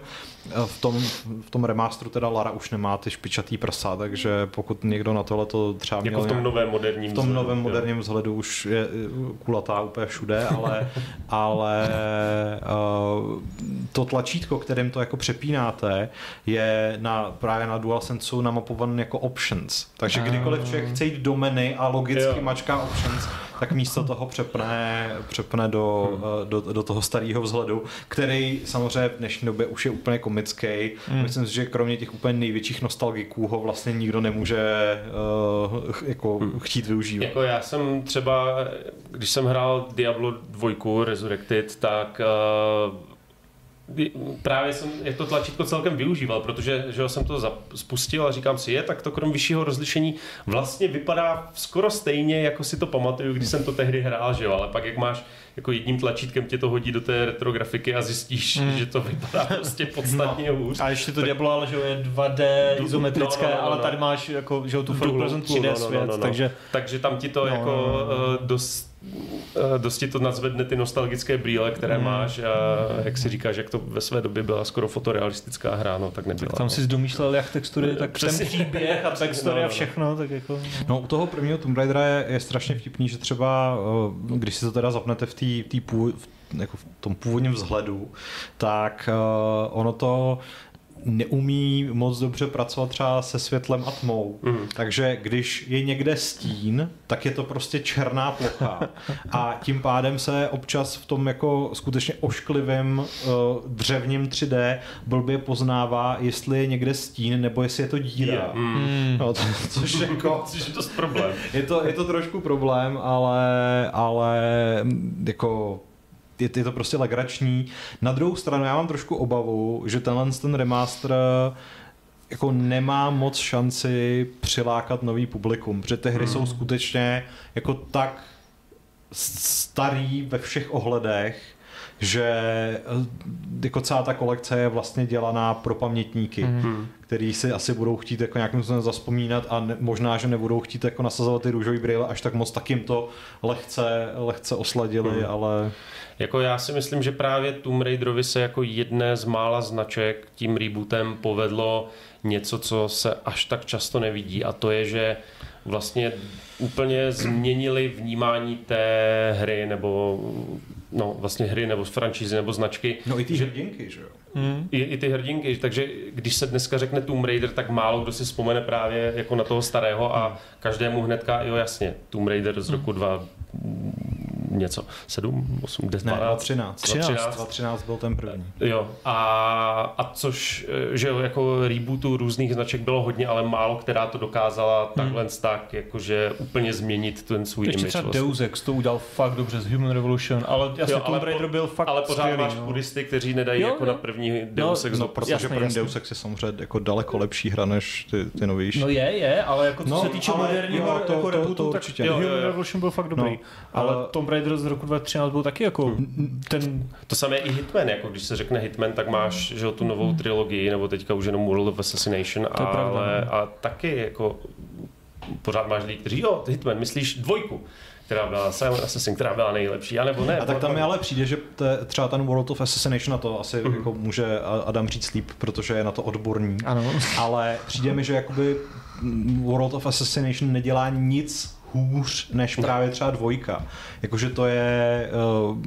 Uh, V tom, v tom remasteru teda Lara už nemá ty špičatý prsa, takže pokud někdo na tohle to třeba měl Jako v tom novém moderním v tom vzhledu, novém jo. moderním vzhledu už je uh, kulatá úplně všude, ale, ale uh, to tlačítko, kterým to jako přepínáte, je na, právě na DualSense namapované jako options. Takže kdykoliv člověk chce jít do menu a logicky Jo. mačká options, tak místo toho přepne, přepne do, Hmm. uh, do, do toho starého vzhledu, který samozřejmě v dnešní době už je úplně komický. Hmm. Myslím si, že kromě těch úplně největších nostalgiků ho vlastně nikdo nemůže uh, jako Hmm. chtít využívat. Jako já jsem třeba, když jsem hrál Diablo 2 Resurrected, tak uh, právě jsem jak to tlačítko celkem využíval, protože že jsem to spustil a říkám si, je, tak to krom vyššího rozlišení vlastně vypadá skoro stejně, jako si to pamatuju, když jsem to tehdy hrál, že jo, ale pak jak máš jako jedním tlačítkem tě to hodí do té retrografiky a zjistíš, Hmm. že to vypadá prostě podstatně hůř. A ještě to Diablo, ale že je 2D Du- izometrické, no, no, no, ale no. tady máš jako, že jo, tu hloubku, 3D no, no, svět, no, no, no. takže Takže tam ti to No, jako no, no, no. eh, dost dosti to nadzvedne ty nostalgické brýle, které Mm. máš a jak si říkáš, jak to ve své době byla skoro fotorealistická hra, no tak nebyla. tam no. si domýšlel jak textury, tak Přesně. ten příběh a backstory No, a no. všechno, tak jako... No u toho prvního Tomb Raidera je, je strašně vtipný, že třeba, eh, když si to teda zapnete v, tý, tý pů, v, jako v tom původním vzhledu, tak uh, ono to neumí moc dobře pracovat třeba se světlem a tmou. Mhm. Takže když je někde stín, tak je to prostě černá plocha. A tím pádem se občas v tom jako skutečně ošklivém uh, dřevním 3D blbě poznává, jestli je někde stín nebo jestli je to díra. Mm. No, to, což jako Což je dost problém. je to, je to trošku problém, ale, ale mm, jako je, je to prostě legrační. Na druhou stranu já mám trošku obavu, že tenhle ten remaster jako nemá moc šanci přilákat nový publikum, protože ty hry jsou skutečně jako tak starý ve všech ohledech, že eh, jako celá ta kolekce je vlastně dělaná pro pamětníky, Hmm. který si asi budou chtít jako nějakým způsobem zaspomínat a ne, možná, že nebudou chtít jako nasazovat ty růžový brýle až tak moc, tak jim to lehce, lehce osladili, Hmm. ale Jako já si myslím, že právě Tomb Raiderovi se jako jedné z mála značek tím rebootem povedlo něco, co se až tak často nevidí a to je, že vlastně úplně změnili vnímání té hry nebo no vlastně hry nebo franšízy nebo značky. no i ty že hrdinky, že jo. Hmm. i, i ty hrdinky, takže když se dneska řekne Tomb Raider, tak málo kdo si vzpomene právě jako na toho starého a každému hnedka, jo jasně, Tomb Raider z roku 2 něco, 7, 8, 10, Ne, 12, 13. 13. 2013 byl ten první. Jo, a, a což, eh, že jako rebootu různých značek bylo hodně, ale málo která to dokázala takhle tak, jakože úplně změnit ten svůj Ještě image. třeba vlastně. Deus Ex to udělal fakt dobře z Human Revolution, ale jasně Jo, ale Tomb Raider po- byl fakt Ale pořád skvělý, máš no. puristy, kteří nedají Jo, jako jo. na první Deus Ex No, do protože jasně, první jasně. Deus Ex je samozřejmě jako daleko lepší hra než ty, ty novější. No je, je, ale jako co No, se týče moderního jo, to- jako to- rebootu, to tak určitě. Human Jo, jo, jo. Revolution byl fakt dobrý. No, ale ale- Tomb Raider z roku 2013 byl taky jako ten... To samé i Hitman, jako když se řekne Hitman, tak máš že jo, tu novou trilogii, nebo teďka už jenom World of Assassination, To ale pravda, no. a taky jako pořád máš lidi, kteří jo, Hitman, myslíš dvojku, která byla Silent Assassin, která byla nejlepší, anebo ne. A tak tam mi ale přijde, že te, třeba ten World of Assassination na to asi Mhm. jako může Adam říct líp, protože je na to odborný. Ano. Ale přijde mi, že jakoby World of Assassination nedělá nic hůř než právě třeba dvojka. Jakože to je uh,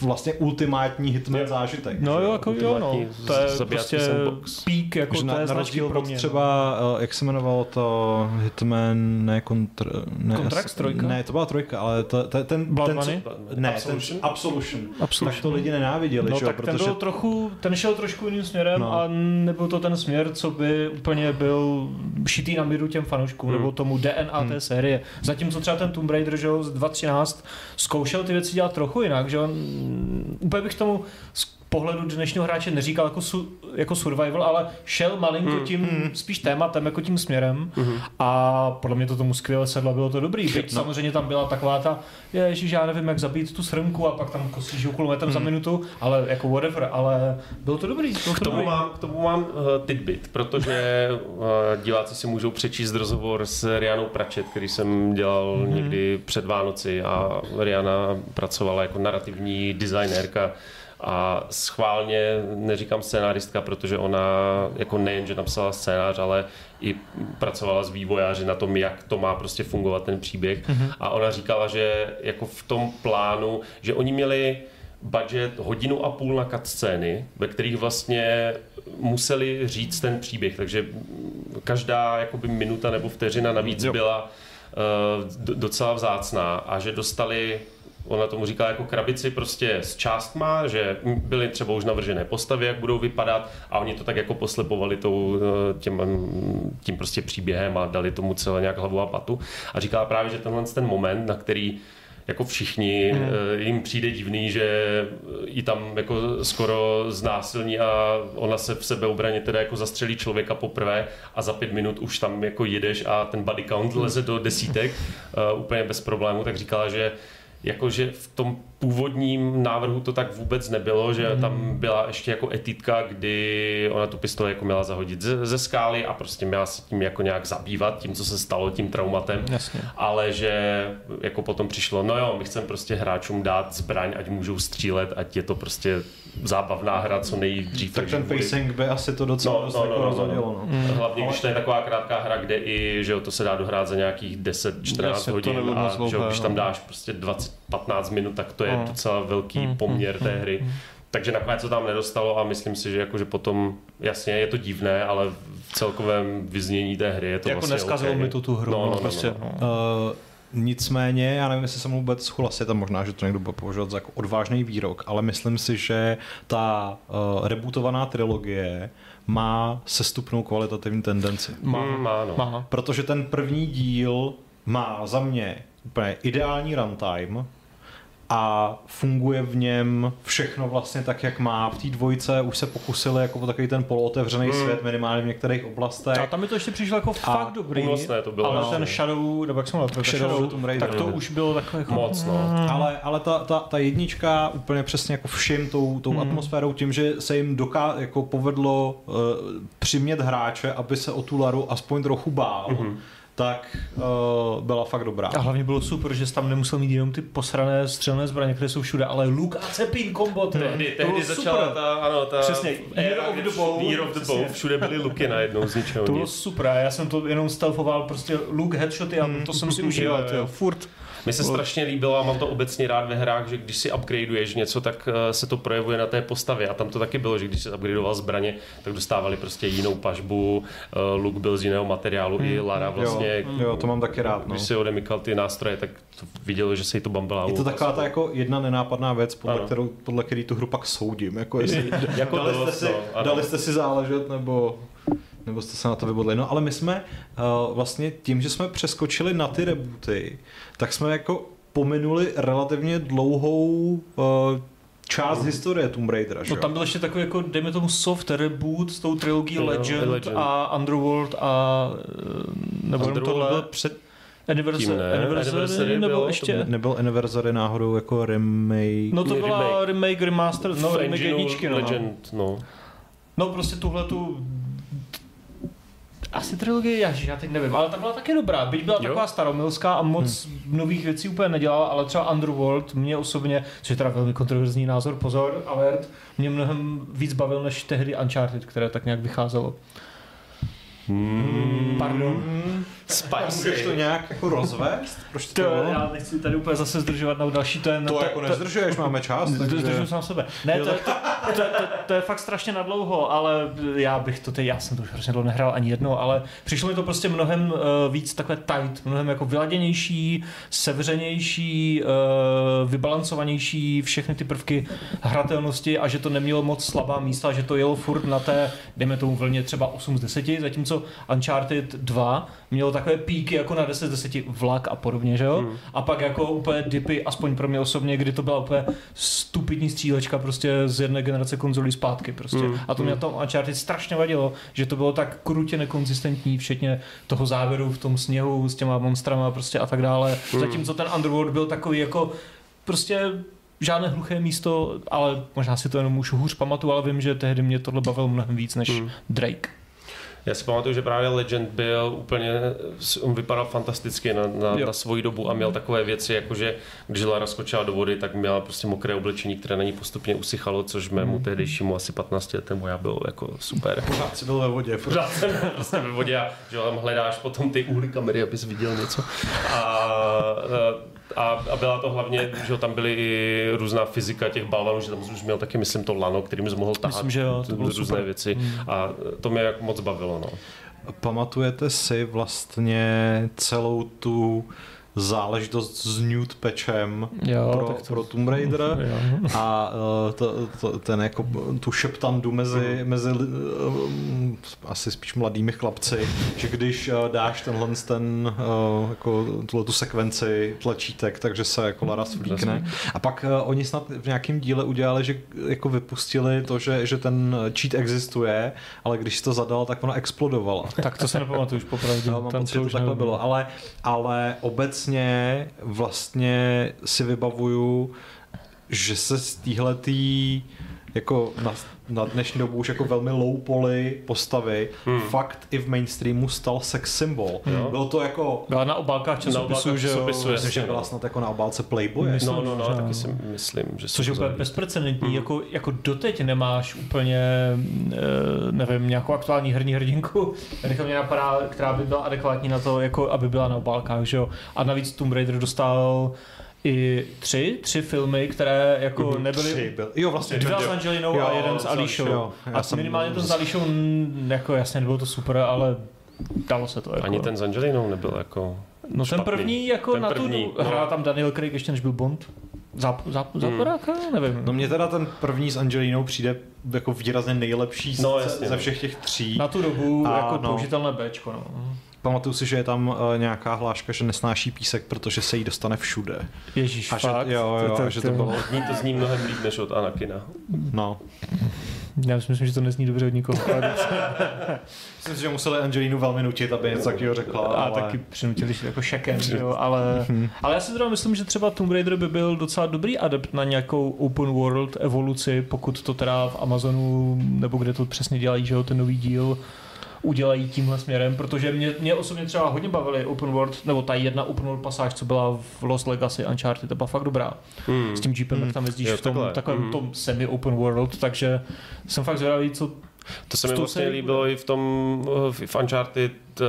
vlastně ultimátní hitman Jo. zážitek. No jo, jako jo, no. To je prostě sandbox. pík jako Že na, té na rozdíl pro od mě. třeba, uh, jak se jmenovalo to Hitman, ne, kontr, ne Contracts, trojka? Ne, to byla trojka, ale to, to, ten, Blood ten, Money? ne, Absolution? ten Absolution. Absolution. Tak to lidi nenáviděli, No že jo, tak ten protože byl trochu, ten šel trošku jiným směrem No. a nebyl to ten směr, co by úplně byl šitý na míru těm fanouškům, Hmm. nebo tomu DNA té série. Zatímco třeba ten Tomb Raider, že jo, z 2013 zkoušel ty věci dělat trochu jinak, že on, úplně bych tomu pohledu dnešního hráče neříkal jako, su, jako survival, ale šel malinko Hmm. tím spíš tématem, jako tím směrem a podle mě to tomu skvěle sedlo, bylo to dobrý. Byť No. samozřejmě tam byla taková ta, ježiš, já nevím, jak zabít tu srnku a pak tam kosíš kulometem za minutu, ale jako whatever, ale bylo to dobrý. Bylo K to tomu dobrý. mám, k tomu mám uh, tidbit, protože uh, diváci si můžou přečíst rozhovor s Rianou Pratchett, který jsem dělal mm-hmm. někdy před Vánoci a Riana pracovala jako narrativní designérka a schválně neříkám scénáristka, protože ona jako nejen, že napsala scénář, ale i pracovala s vývojáři na tom, jak to má prostě fungovat ten příběh. Mm-hmm. A ona říkala, že jako v tom plánu, že oni měli budget hodinu a půl na cutscény, ve kterých vlastně museli říct ten příběh, takže každá jakoby minuta nebo vteřina navíc Jo. byla uh, docela vzácná a že dostali ona tomu říká jako krabici prostě s částma, že byly třeba už navržené postavy, jak budou vypadat a oni to tak jako poslepovali tou, eh, tím, tím prostě příběhem a dali tomu celé nějak hlavu a patu. A říká právě, že tenhle ten moment, na který jako všichni, Hmm. mm. jim přijde divný, že ji tam jako skoro znásilní a ona se v sebeobraně teda jako zastřelí člověka poprvé a za pět minut už tam jako jedeš a ten body count leze do desítek uh, úplně bez problému, tak říkala, že jakože v tom původním návrhu to tak vůbec nebylo, že Mhm. tam byla ještě jako etitka, kdy ona tu pistoli jako měla zahodit ze, ze skály a prostě měla se tím jako nějak zabývat, tím, co se stalo, tím traumatem. Jasně. Ale že jako potom přišlo, no jo, my chceme prostě hráčům dát zbraň, ať můžou střílet, ať je to prostě zábavná hra co nejdřív. tak takže ten facing by asi to docela No, dost no, no, jako no, no, rozhodilo. Mm. No. Hlavně, když to je taková krátká hra, kde i, že jo, to se dá dohrát za nějakých 10-14 Jasně, to hodin a že jo, když no. tam dáš prostě 20-15 minut, tak to je No. docela velký Mm, poměr mm, té mm, hry. mm. Takže nakonec to tam nedostalo a myslím si, že, jako, že potom, jasně, je to divné, ale v celkovém vyznění té hry je to jako vlastně neskazilo okay. mi to tu hru. No, No, no, no, prostě, no. no. Uh, nicméně, já nevím, jestli jsem vůbec souhlasit a možná, že to někdo bude považovat za jako odvážný výrok, ale myslím si, že ta uh, rebootovaná trilogie má sestupnou kvalitativní tendenci. Má, má, no. má. Protože ten první díl má za mě úplně ideální runtime a funguje v něm všechno vlastně tak, jak má. V té dvojce už se pokusili jako o takový ten polootevřený Mm. svět, minimálně v některých oblastech. A tam mi to ještě přišlo jako fakt dobrý. únosné to bylo, Ale no. ten Shadow, nebo jak jsem mluvil, Shadow Shadow, Tomb Raider, tak to už bylo takové jako... Moc, no. Ale, ale ta, ta, ta jednička úplně přesně jako všim tou, tou Hmm. atmosférou, tím, že se jim doká, jako povedlo uh, přimět hráče, aby se o tu Laru aspoň trochu bál, Mhm. Tak uh, byla fakt dobrá. A hlavně bylo super, že jsi tam nemusel mít jenom ty posrané střelné zbraně, které jsou všude, ale luk a cepín kombo. Tehdy, To tehdy bylo začala super. ta, ano, ta Přesně, Year of the Bow, Year of the. Bow, všude byly luky najednou z ničeho To bylo super, já jsem to jenom stealthoval, prostě look, headshoty a to jsem si užíval, Jo, jo. furt. Mně se strašně líbilo a mám to obecně rád ve hrách, že když si upgradeuješ něco, tak eh, se to projevuje na té postavě. A tam to taky bylo, že když si upgradeoval zbraně, tak dostávali prostě jinou pažbu, eh, luk byl z jiného materiálu, i Lara vlastně. jo, jo, to mám taky rád. No. Když si odemykal ty nástroje, tak to vidělo, že se jí to bambila. Je to taková ta jako jedna nenápadná věc, podle, Ano. kterou, podle který tu hru pak soudím. Jako jestli Jako dali, jste si, no, ano. dali jste si záležet, nebo, nebo jste se na to vybodli. No ale my jsme uh, vlastně tím, že jsme přeskočili na ty rebooty, tak jsme jako pominuli relativně dlouhou uh, část historie Tomb Raidera. že No tam byl ještě takový jako, dejme tomu soft reboot s tou trilogií Jo, Legend, Legend. a Underworld a eh, nebo Underworld tohle. byl před Anniversary, tím, ne? anniversary, Anniversary nebo bylo, ještě... Ne- Nebyl Anniversary náhodou jako remake? No to byla remake, remake. remaster, no remake jedničky, no. Legend, no. No prostě tuhle tu asi trilogie, já, já teď nevím, ale ta byla taky dobrá, byť byla Jo. taková staromilská a moc hmm. nových věcí úplně nedělala, ale třeba Underworld mě osobně, což je teda velmi kontroverzní názor, pozor, alert, mě mnohem víc bavil než tehdy Uncharted, které tak nějak vycházelo. Hmm. Pardon. Můžeš to nějak jako rozvést? Proč to, To, já nechci tady úplně zase zdržovat na další ten... to jako nezdržuješ, máme čas. To takže- zdržuju sám sebe. Ne, to, to, to, to, to, je fakt strašně nadlouho, ale já bych to teď, já jsem to už hrozně dlouho nehrál ani jedno, ale přišlo mi to prostě mnohem uh, víc takové tight, mnohem jako vyladěnější, sevřenější, uh, vybalancovanější, všechny ty prvky hratelnosti a že to nemělo moc slabá místa, že to jelo furt na té, dejme tomu vlně třeba 8 z 10, zatímco Uncharted 2 mělo takové píky jako na 10 z 10 vlak a podobně, že jo? Hmm. A pak jako úplně dipy, aspoň pro mě osobně, kdy to byla úplně stupidní střílečka prostě z jedné generace konzolí zpátky prostě. Hmm. A to mě na tom Uncharted strašně vadilo, že to bylo tak krutě nekonzistentní, včetně toho závěru v tom sněhu s těma monstrama prostě a tak dále. Hmm. Zatímco ten Underworld byl takový jako prostě žádné hluché místo, ale možná si to jenom už hůř pamatuju, ale vím, že tehdy mě tohle bavilo mnohem víc než Hmm. Drake. Já si pamatuju, že právě Legend byl úplně, on vypadal fantasticky na, na, Jo. na svoji dobu a měl takové věci, jako že když Lara skočila do vody, tak měla prostě mokré oblečení, které na ní postupně usychalo, což mému Mhm. tehdejšímu asi 15 letému já bylo jako super. Pořád jsi byl ve vodě. Pořád jsem prostě ve vodě a že tam hledáš potom ty úhly kamery, abys viděl něco. A, a, a byla to hlavně, že tam byly i různá fyzika těch balvanů, že tam už měl taky, myslím, to lano, kterým jsi mohl tahat Myslím, že jo, to bylo různé super. věci. A to mě jako moc bavilo. No. Pamatujete si vlastně celou tu záležitost s nude patchem Jo, pro, to- pro Tomb Raider Jo. a uh, to, to, ten jako tu šeptandu mezi, mezi uh, asi spíš mladými chlapci, že když uh, dáš tenhle ten uh, jako tuhle tu sekvenci tlačítek, takže se jako Lara svlíkne. A pak uh, oni snad v nějakém díle udělali, že jako vypustili to, že, že ten cheat existuje, ale když jsi to zadal, tak ona explodovala. Tak to se nepamatuju už popravdě. Jo, mám Tam pocit, to už takhle bylo, ale, ale obecně vlastně si vybavuju, že se z téhletý jako na, na dnešní dobu už jako velmi low poly postavy Hmm. fakt i v mainstreamu stal sex symbol. Jo. Bylo to jako Byla na obálkách časopisu, obálkách že jo. myslím, že byla no. snad jako na obálce Playboye. Myslím, No, no, no, že taky si myslím, že Což je úplně bezprecedentní, Hmm. jako, jako doteď nemáš úplně, eh, nevím, nějakou aktuální herní hrdinku, teďka mě napadá, která by byla adekvátní na to, jako aby byla na obálkách, že jo. A navíc Tomb Raider dostal i tři, tři filmy, které jako Mhm, nebyly... Tři byl. Jo, vlastně Dva s Angelinou Jo, a jeden s Alíšou. Jo, já A jsem- minimálně ten s Alíšou, mm, jako jasně nebylo to super, ale dalo se to. Jako. Ani ten s Angelinou nebyl jako... No ten špatný. první, jako Ten na první, tu, no. hrál tam Daniel Craig ještě než byl Bond. Záp, záp, záporáka? Nevím. No mně teda ten první s Angelinou přijde jako výrazně nejlepší No, jasně, ze no. všech těch tří. Na tu dobu A, jako no. použitelné Bčko, no. Pamatuju si, že je tam uh, nějaká hláška, že nesnáší písek, protože se jí dostane všude. Ježíš, A že, fakt. jo, jo, a že to bylo, Zní to zní mnohem líp než od Anakina. no. Já si myslím, že to nezní dobře od nikoho. Myslím si, že museli Angelinu velmi nutit, aby něco takového řekla, A ale... taky přinutili jako šekem, jo, ale, ale já si teda myslím, že třeba Tomb Raider by byl docela dobrý adept na nějakou open world evoluci, pokud to teda v Amazonu, nebo kde to přesně dělají, že jo, ten nový díl, udělají tímhle směrem, protože mě, mě osobně třeba hodně bavily open world, nebo ta jedna open world pasáž, co byla v Lost Legacy Uncharted, ta byla fakt dobrá. Hmm. S tím jeepem, Hmm. jak tam jezdíš Jo, v tom takhle. takovém Hmm. tom semi-open world, takže jsem fakt zvědavý, co To se mi vlastně líbilo i v tom v v Uncharted eh,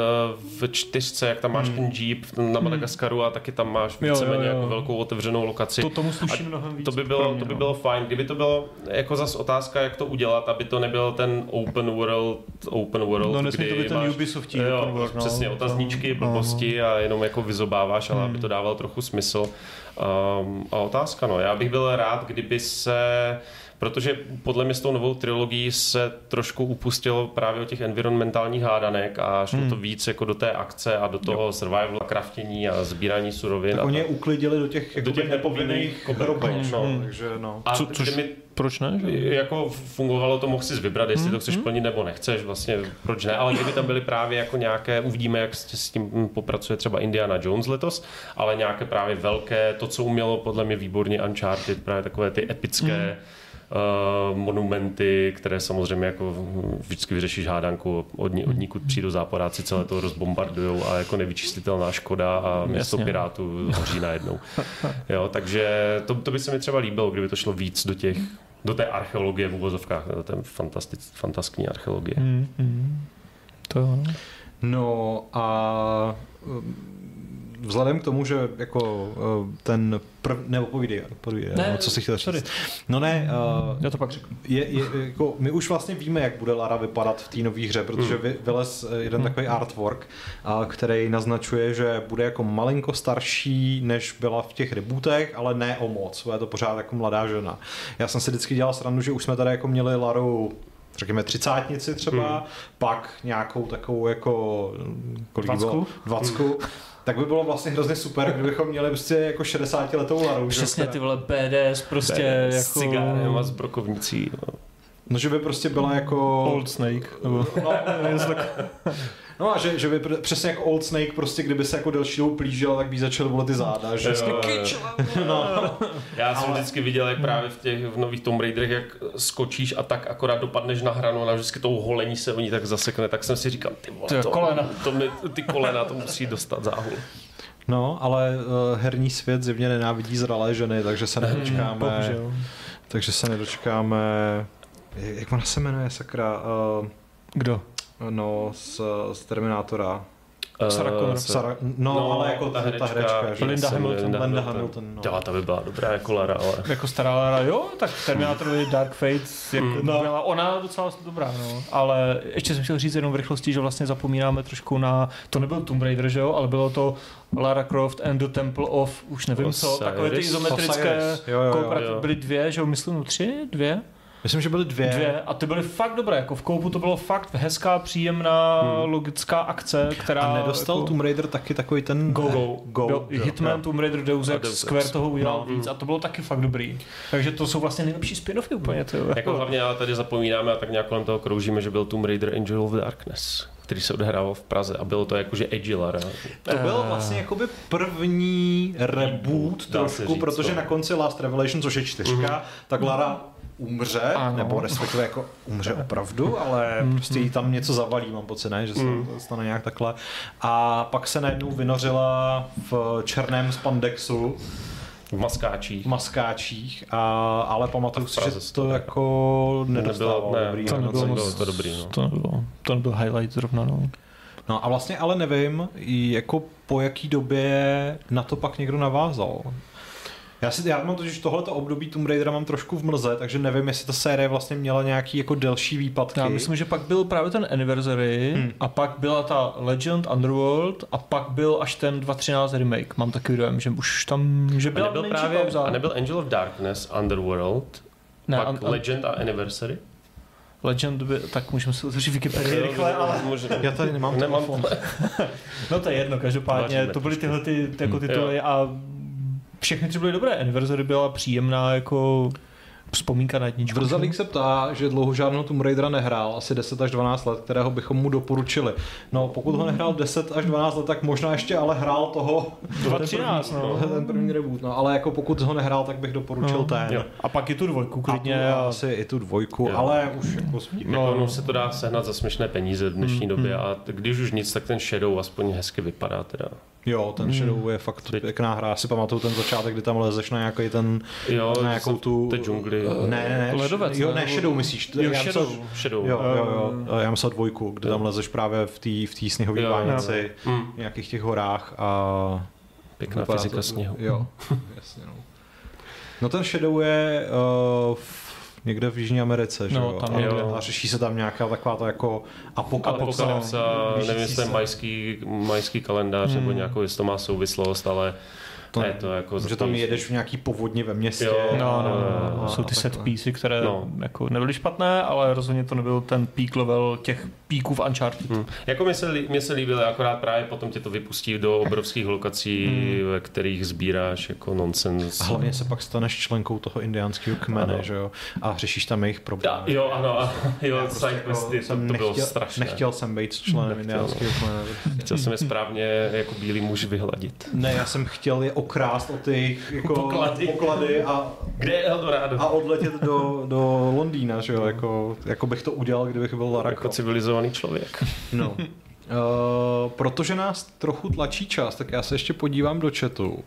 v čtyřce, jak tam máš Hmm. ten jeep na Madagaskaru a taky tam máš víceméně jako velkou otevřenou lokaci. to tomu sluší mnohem víc. To by, bylo, mě, to by no. bylo fajn, kdyby to bylo jako zas otázka, jak to udělat, aby to nebyl ten open world, open world, No nesmí to kdy být ten máš, Ubisoftí jo, open world, no. přesně, otazníčky, No, no. blbosti a jenom jako vyzobáváš, ale Hmm. aby to dával trochu smysl. Um, a otázka, no, já bych byl rád, kdyby se Protože podle mě s tou novou trilogií se trošku upustilo právě o těch environmentálních hádanek a šlo Hmm. to víc jako do té akce a do toho survival craftění a sbírání surovin. Tak a oni je tak. uklidili do těch, Do jakoby těch nepovinných hrobek, koberků, no, Hmm. takže no. a Co- Co, což- mi Proč ne? Že? jako fungovalo to, mohl si vybrat, jestli to chceš plnit nebo nechceš, vlastně proč ne, ale kdyby tam byly právě jako nějaké, uvidíme, jak s s tím popracuje třeba Indiana Jones letos, ale nějaké právě velké, to, co umělo podle mě výborně Uncharted, právě takové ty epické uh, monumenty, které samozřejmě jako vždycky vyřešíš hádanku, od, ní, od níkud přijdou záporáci, celé to rozbombardujou a jako nevyčistitelná škoda a město Jasně. pirátů hoří najednou. Jo, takže to, to by se mi třeba líbilo, kdyby to šlo víc do těch do té archeologie v uvozovkách, do té fantastic, fantaskní archeologie. Hmm, hmm. To no. No a vzhledem k tomu, že jako uh, ten prv... Nebo povídej, povídej Ne, no, co si chtěl sorry. říct. No ne, uh, Já to pak řeknu. je, je, jako, my už vlastně víme, jak bude Lara vypadat v té nové hře, protože vy, vylez eh, jeden takový artwork, a, který naznačuje, že bude jako malinko starší, než byla v těch rebootech, ale ne o moc, bude to pořád jako mladá žena. Já jsem si vždycky dělal srandu, že už jsme tady jako měli Laru řekněme třicátnici třeba, hmm. pak nějakou takovou jako kolik jí bylo? Dvacku? Dvacku. Tak by bylo vlastně hrozně super, kdybychom měli prostě jako 60 letou Laru. že? Přesně ty vole BDS prostě S jako... cigárem a s brokovnicí. No. No, že by prostě byla jako... Old Snake. Nebo... No, tak- No a že, že by přesně jako Old Snake, prostě kdyby se jako delší dobu plížil, tak by začaly volit ty záda, že Jo, jo, jo. no. Já jsem Ale- vždycky viděl, jak právě v těch v nových Tomb Raiderech, jak skočíš a tak akorát dopadneš na hranu a vždycky tou holení se o ní tak zasekne, tak jsem si říkal, ty vole, to, kolena. To mi, ty kolena, to musí dostat záhul. no, ale uh, herní svět zjevně nenávidí zralé ženy, takže se nedočkáme, Bohužel. takže se nedočkáme, jak ona se jmenuje, sakra, uh, Kdo? No, z, z Terminátora. Sarah Eh, Connor. se- Sara, no, no, ale jako ta, ta herečka, že? Linda Hamilton. Linda Hamilton, no. Jo, ta by byla dobrá jako Lara, ale... Jako stará Lara, jo, tak Terminátorovi Dark Fate, jak Mm. no. byla ona docela dobrá, no. Ale ještě jsem chtěl říct jenom v rychlosti, že vlastně zapomínáme trošku na, to nebyl Tomb Raider, že jo, ale bylo to Lara Croft and the Temple of, už nevím co, Osiris. takové ty izometrické jo, jo, jo. jo. byly dvě, že jo, myslím, no tři, dvě? Myslím, že byly dvě. Dvě a ty byly fakt dobré, jako v koupu to bylo fakt hezká, příjemná, Hmm. logická akce, která... A nedostal jako... Tomb Raider taky takový ten... Go, Go. Go. Jo, jo. Hitman, Tomb Raider, Deus Ex. Square toho udělal No. víc a to bylo taky fakt dobrý. Takže to jsou vlastně nejlepší spin-offy úplně. To, Jako hlavně ale tady zapomínáme a tak nějak kolem toho kroužíme, že byl Tomb Raider Angel of Darkness, který se odehrával v Praze a bylo to jakože edgy Lara. To byl Eh. vlastně jakoby první reboot trošku, říct, protože no. na konci Last Revelation, což je čtyřka, tak Lara umře, Ano. nebo respektive jako umře opravdu, ale prostě jí tam něco zavalí, mám pocit, ne? že se to stane nějak takhle. A pak se najednou vynořila v černém spandexu, V maskáčích. v maskáčích, a, ale pamatuju si, že to to jako nedostávalo Nebylo- ne, dobrý to hodnocení. nebylo to dobrý, no. To nebylo, to nebyl highlight zrovna, no. No a vlastně ale nevím, jako po jaký době na to pak někdo navázal. Já, si, já mám totiž tohleto období Tomb Raidera mám trošku v mlze, takže nevím, jestli ta série vlastně měla nějaký jako delší výpadky. Já myslím, že pak byl právě ten Anniversary Hmm. a pak byla ta Legend Underworld a pak byl až ten 2.13 remake. Mám takový dojem, že už tam, že A byla nebyl, menší právě, pauza. a nebyl Angel of Darkness, Underworld, ne, pak an, an, Legend a Anniversary? Legend by, tak můžeme si otevřít Wikipedii rychle, ale Možná. Já tady nemám, Nemám telefon. no to je jedno, každopádně Vaříme to byly tyhle ty, ty jako Hmm. tituly a všechny tři byly dobré. Anniversary byla příjemná jako vzpomínka na jedničku. Brzalík se ptá, že dlouho žádnou Tomb Raidera nehrál, asi 10 až 12 let, kterého bychom mu doporučili. No, pokud ho nehrál 10 až 12 let, tak možná ještě ale hrál toho 2.13, no. ten první reboot. No, ale jako pokud ho nehrál, tak bych doporučil No. ten. Jo. A pak i tu dvojku A, klidně. tu, a A, asi i tu dvojku, Jo. ale už jako Jako No. ono se to dá sehnat za směšné peníze v dnešní době a t- když už nic, tak ten Shadow aspoň hezky vypadá teda. Jo, ten Shadow je fakt Teď- pěkná hra. Já si pamatuju ten začátek, kdy tam lezeš na nějaký ten, Jo, na nějakou tu... té džungli. Ne, ne, ne. Ledovec, Jo, ne? ne, Shadow myslíš. Jo, já Shadow. Myslel, Shadow. jo, jo, jo. Já myslel dvojku, kde tam lezeš právě v té v Jo, jo. bánici, Mm, v nějakých těch horách a... pěkná fyzika to- sněhu. Jo, jasně no. No ten Shadow je uh, někde v Jižní Americe, že No, jo? tam a, někde. a řeší se tam nějaká taková to jako apokalypsa. Apokalypsa, blížící nevím, jestli to je se. majský, majský kalendář, nebo Hmm. nějakou, jestli to má souvislost, ale To je to jako... Že tam jedeš v nějaký povodni ve městě. Jo, No, no, no, no. Jsou ty set piecey, které No. jako nebyly špatné, ale rozhodně to nebyl ten peak level těch píků v Uncharted. Hmm. Jako mi se, mě se líbilo, akorát právě potom tě to vypustí do obrovských lokací, Hmm. ve kterých sbíráš jako nonsens. A hlavně se pak staneš členkou toho indiánského kmene, Ano. že jo? A řešíš tam jejich problémy. Ja, jo, ano, a- jo, Já prostě side questy, to, jsem to bylo nechtěl, strašné. Nechtěl jsem být členem indiánského kmene. Chtěl jsem je správně jako bílý muž vyhladit. Ne, já jsem chtěl je okrást o ty jako Poklady. poklady a, Kde je Eldorado? a odletět do, do Londýna, že jo? Jako, jako bych to udělal, kdybych byl Lara jako civilizovaný člověk. No. Uh, protože nás trochu tlačí čas, tak já se ještě podívám do chatu.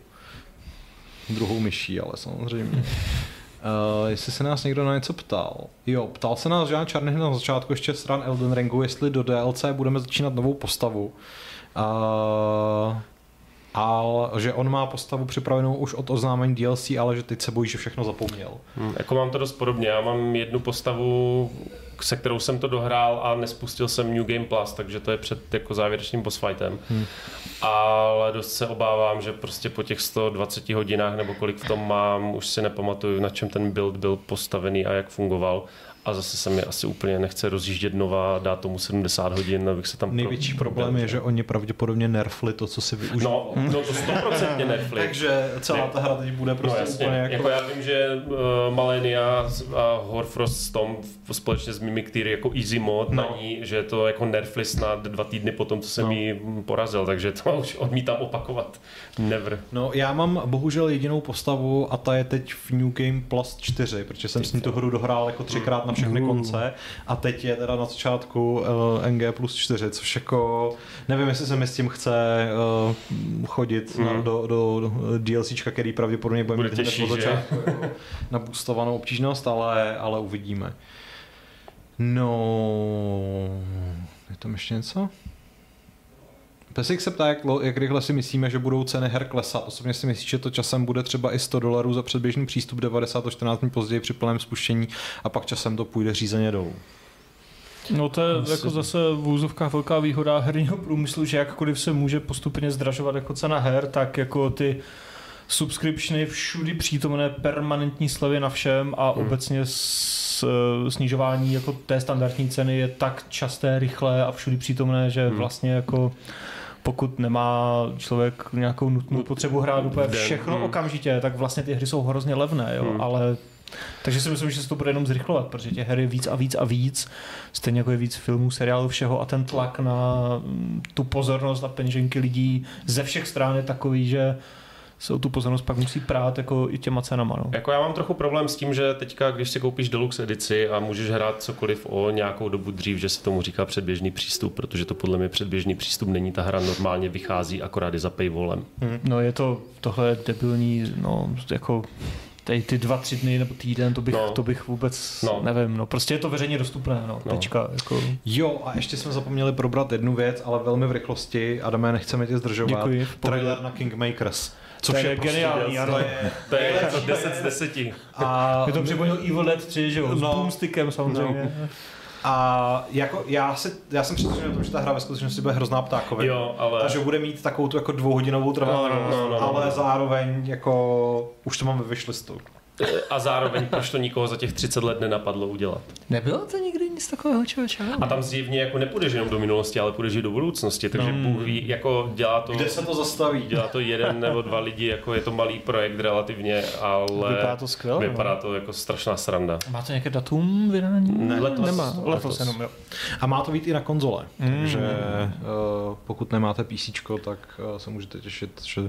Druhou myší, ale samozřejmě. Uh, jestli se nás někdo na něco ptal. Jo, ptal se nás Žán Čarný na začátku ještě stran Elden Ringu, jestli do DLC budeme začínat novou postavu. Uh, ale že on má postavu připravenou už od oznámení DLC, ale že teď se bojí, že všechno zapomněl. Hmm, jako mám to dost podobně. Já mám jednu postavu, se kterou jsem to dohrál a nespustil jsem New Game Plus, takže to je před jako závěrečným boss fightem. Hmm. Ale dost se obávám, že prostě po těch 120 hodinách nebo kolik v tom mám, už si nepamatuju, na čem ten build byl postavený a jak fungoval a zase se mi asi úplně nechce rozjíždět nová, dát tomu 70 hodin, abych se tam... Největší pro... problém je, že oni pravděpodobně nerfli to, co si využili. No, no to 100% nerfli. Takže celá ne. ta hra teď bude prostě no, jasně. úplně jako... jako... já vím, že uh, Malenia a Horfrost s tom společně s Mimiktyr jako easy mod no. na ní, že to jako nerfli snad dva týdny potom, co jsem no. jí porazil, takže to už odmítám opakovat. Never. No, já mám bohužel jedinou postavu a ta je teď v New Game Plus 4, protože jsem s ním tu hru dohrál jako třikrát na všechny uh. konce a teď je teda na začátku uh, NG plus 4, což jako nevím, jestli se mi s tím chce uh, chodit mm. na, do, do, do DLCčka, který pravděpodobně bude, bude mít těžší, hned začátku na boostovanou obtížnost, ale, ale uvidíme. No, je tam ještě něco? Pesik se ptá, jak, jak rychle si myslíme, že budou ceny her klesat. Osobně si myslím, že to časem bude třeba i 100 dolarů za předběžný přístup 90 až 14 dní později při plném spuštění a pak časem to půjde řízeně dolů. No to je Asi. jako zase v úzovkách velká výhoda herního průmyslu, že jakkoliv se může postupně zdražovat jako cena her, tak jako ty subscriptiony všudy přítomné permanentní slevy na všem a hmm. obecně s, snižování jako té standardní ceny je tak časté, rychlé a všudy přítomné, že hmm. vlastně jako pokud nemá člověk nějakou nutnou potřebu hrát úplně všechno hmm. okamžitě, tak vlastně ty hry jsou hrozně levné, jo, hmm. ale takže si myslím, že se to bude jenom zrychlovat, protože těch her je víc a víc a víc, stejně jako je víc filmů, seriálů, všeho a ten tlak na mm, tu pozornost a peněženky lidí ze všech stran je takový, že se o tu pozornost pak musí prát jako i těma cenama. No. Jako já mám trochu problém s tím, že teďka, když si koupíš deluxe edici a můžeš hrát cokoliv o nějakou dobu dřív, že se tomu říká předběžný přístup, protože to podle mě předběžný přístup není, ta hra normálně vychází akorát je za paywallem. Hmm. No je to, tohle je debilní, no jako tady ty dva, tři dny nebo týden, to bych, no. to bych vůbec, no. nevím, no prostě je to veřejně dostupné, no, no. tečka. Jako. Jo, a ještě jsme zapomněli probrat jednu věc, ale velmi v rychlosti, Adame, nechceme tě zdržovat. Děkuji. Trailer na Kingmakers. Což to je, je prostě geniální, ano. To je, to je jako 10 z 10. A je to připomněl Evil Dead 3, že jo, no, s boomstickem samozřejmě. No. A jako já, si, já jsem přesvědčen o tom, že ta hra ve skutečnosti bude hrozná ptákovina. Jo, ale... A že bude mít takovou tu jako dvouhodinovou trvalou, no, no, no, no, ale zároveň jako už to máme ve wishlistu. A zároveň proč to nikoho za těch 30 let nenapadlo udělat. Nebylo to nikdy nic takového člověče. A tam zjevně jako nepůjdeš jenom do minulosti, ale půjdeš i do budoucnosti, takže no. Bůh ví, jako dělá to... Kde se to zastaví? Dělá to jeden nebo dva lidi, jako je to malý projekt relativně, ale... Vypadá to skvěle. Vypadá to jako strašná sranda. Má to nějaké datum vydání? Ne, letos. Nemá, letos, letos jenom, jo. A má to být i na konzole, mm. takže uh, pokud nemáte PC, tak uh, se můžete těšit, že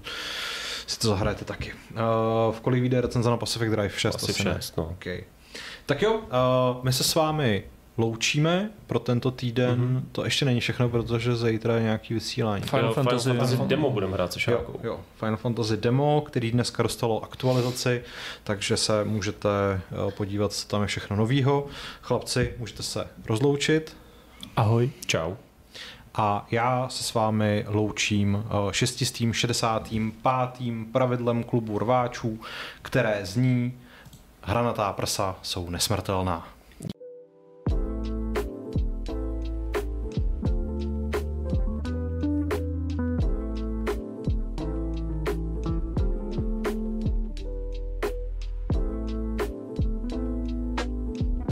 si to zahrajete taky. Uh, v kolik vyjde recenze na Pacific Drive? 6 asi, asi 6, no. okay. Tak jo, uh, my se s vámi loučíme pro tento týden. Mm-hmm. To ještě není všechno, protože zítra je nějaký vysílání. Final, jo, Fantasy, Final Fantasy demo budeme hrát se jo, jo, Final Fantasy demo, který dneska dostalo aktualizaci, takže se můžete eh, podívat, co tam je všechno novýho. Chlapci, můžete se rozloučit. Ahoj. Čau a já se s vámi loučím eh, šestistým, šedesátým, pátým pravidlem klubu rváčů, které zní hranatá prsa jsou nesmrtelná.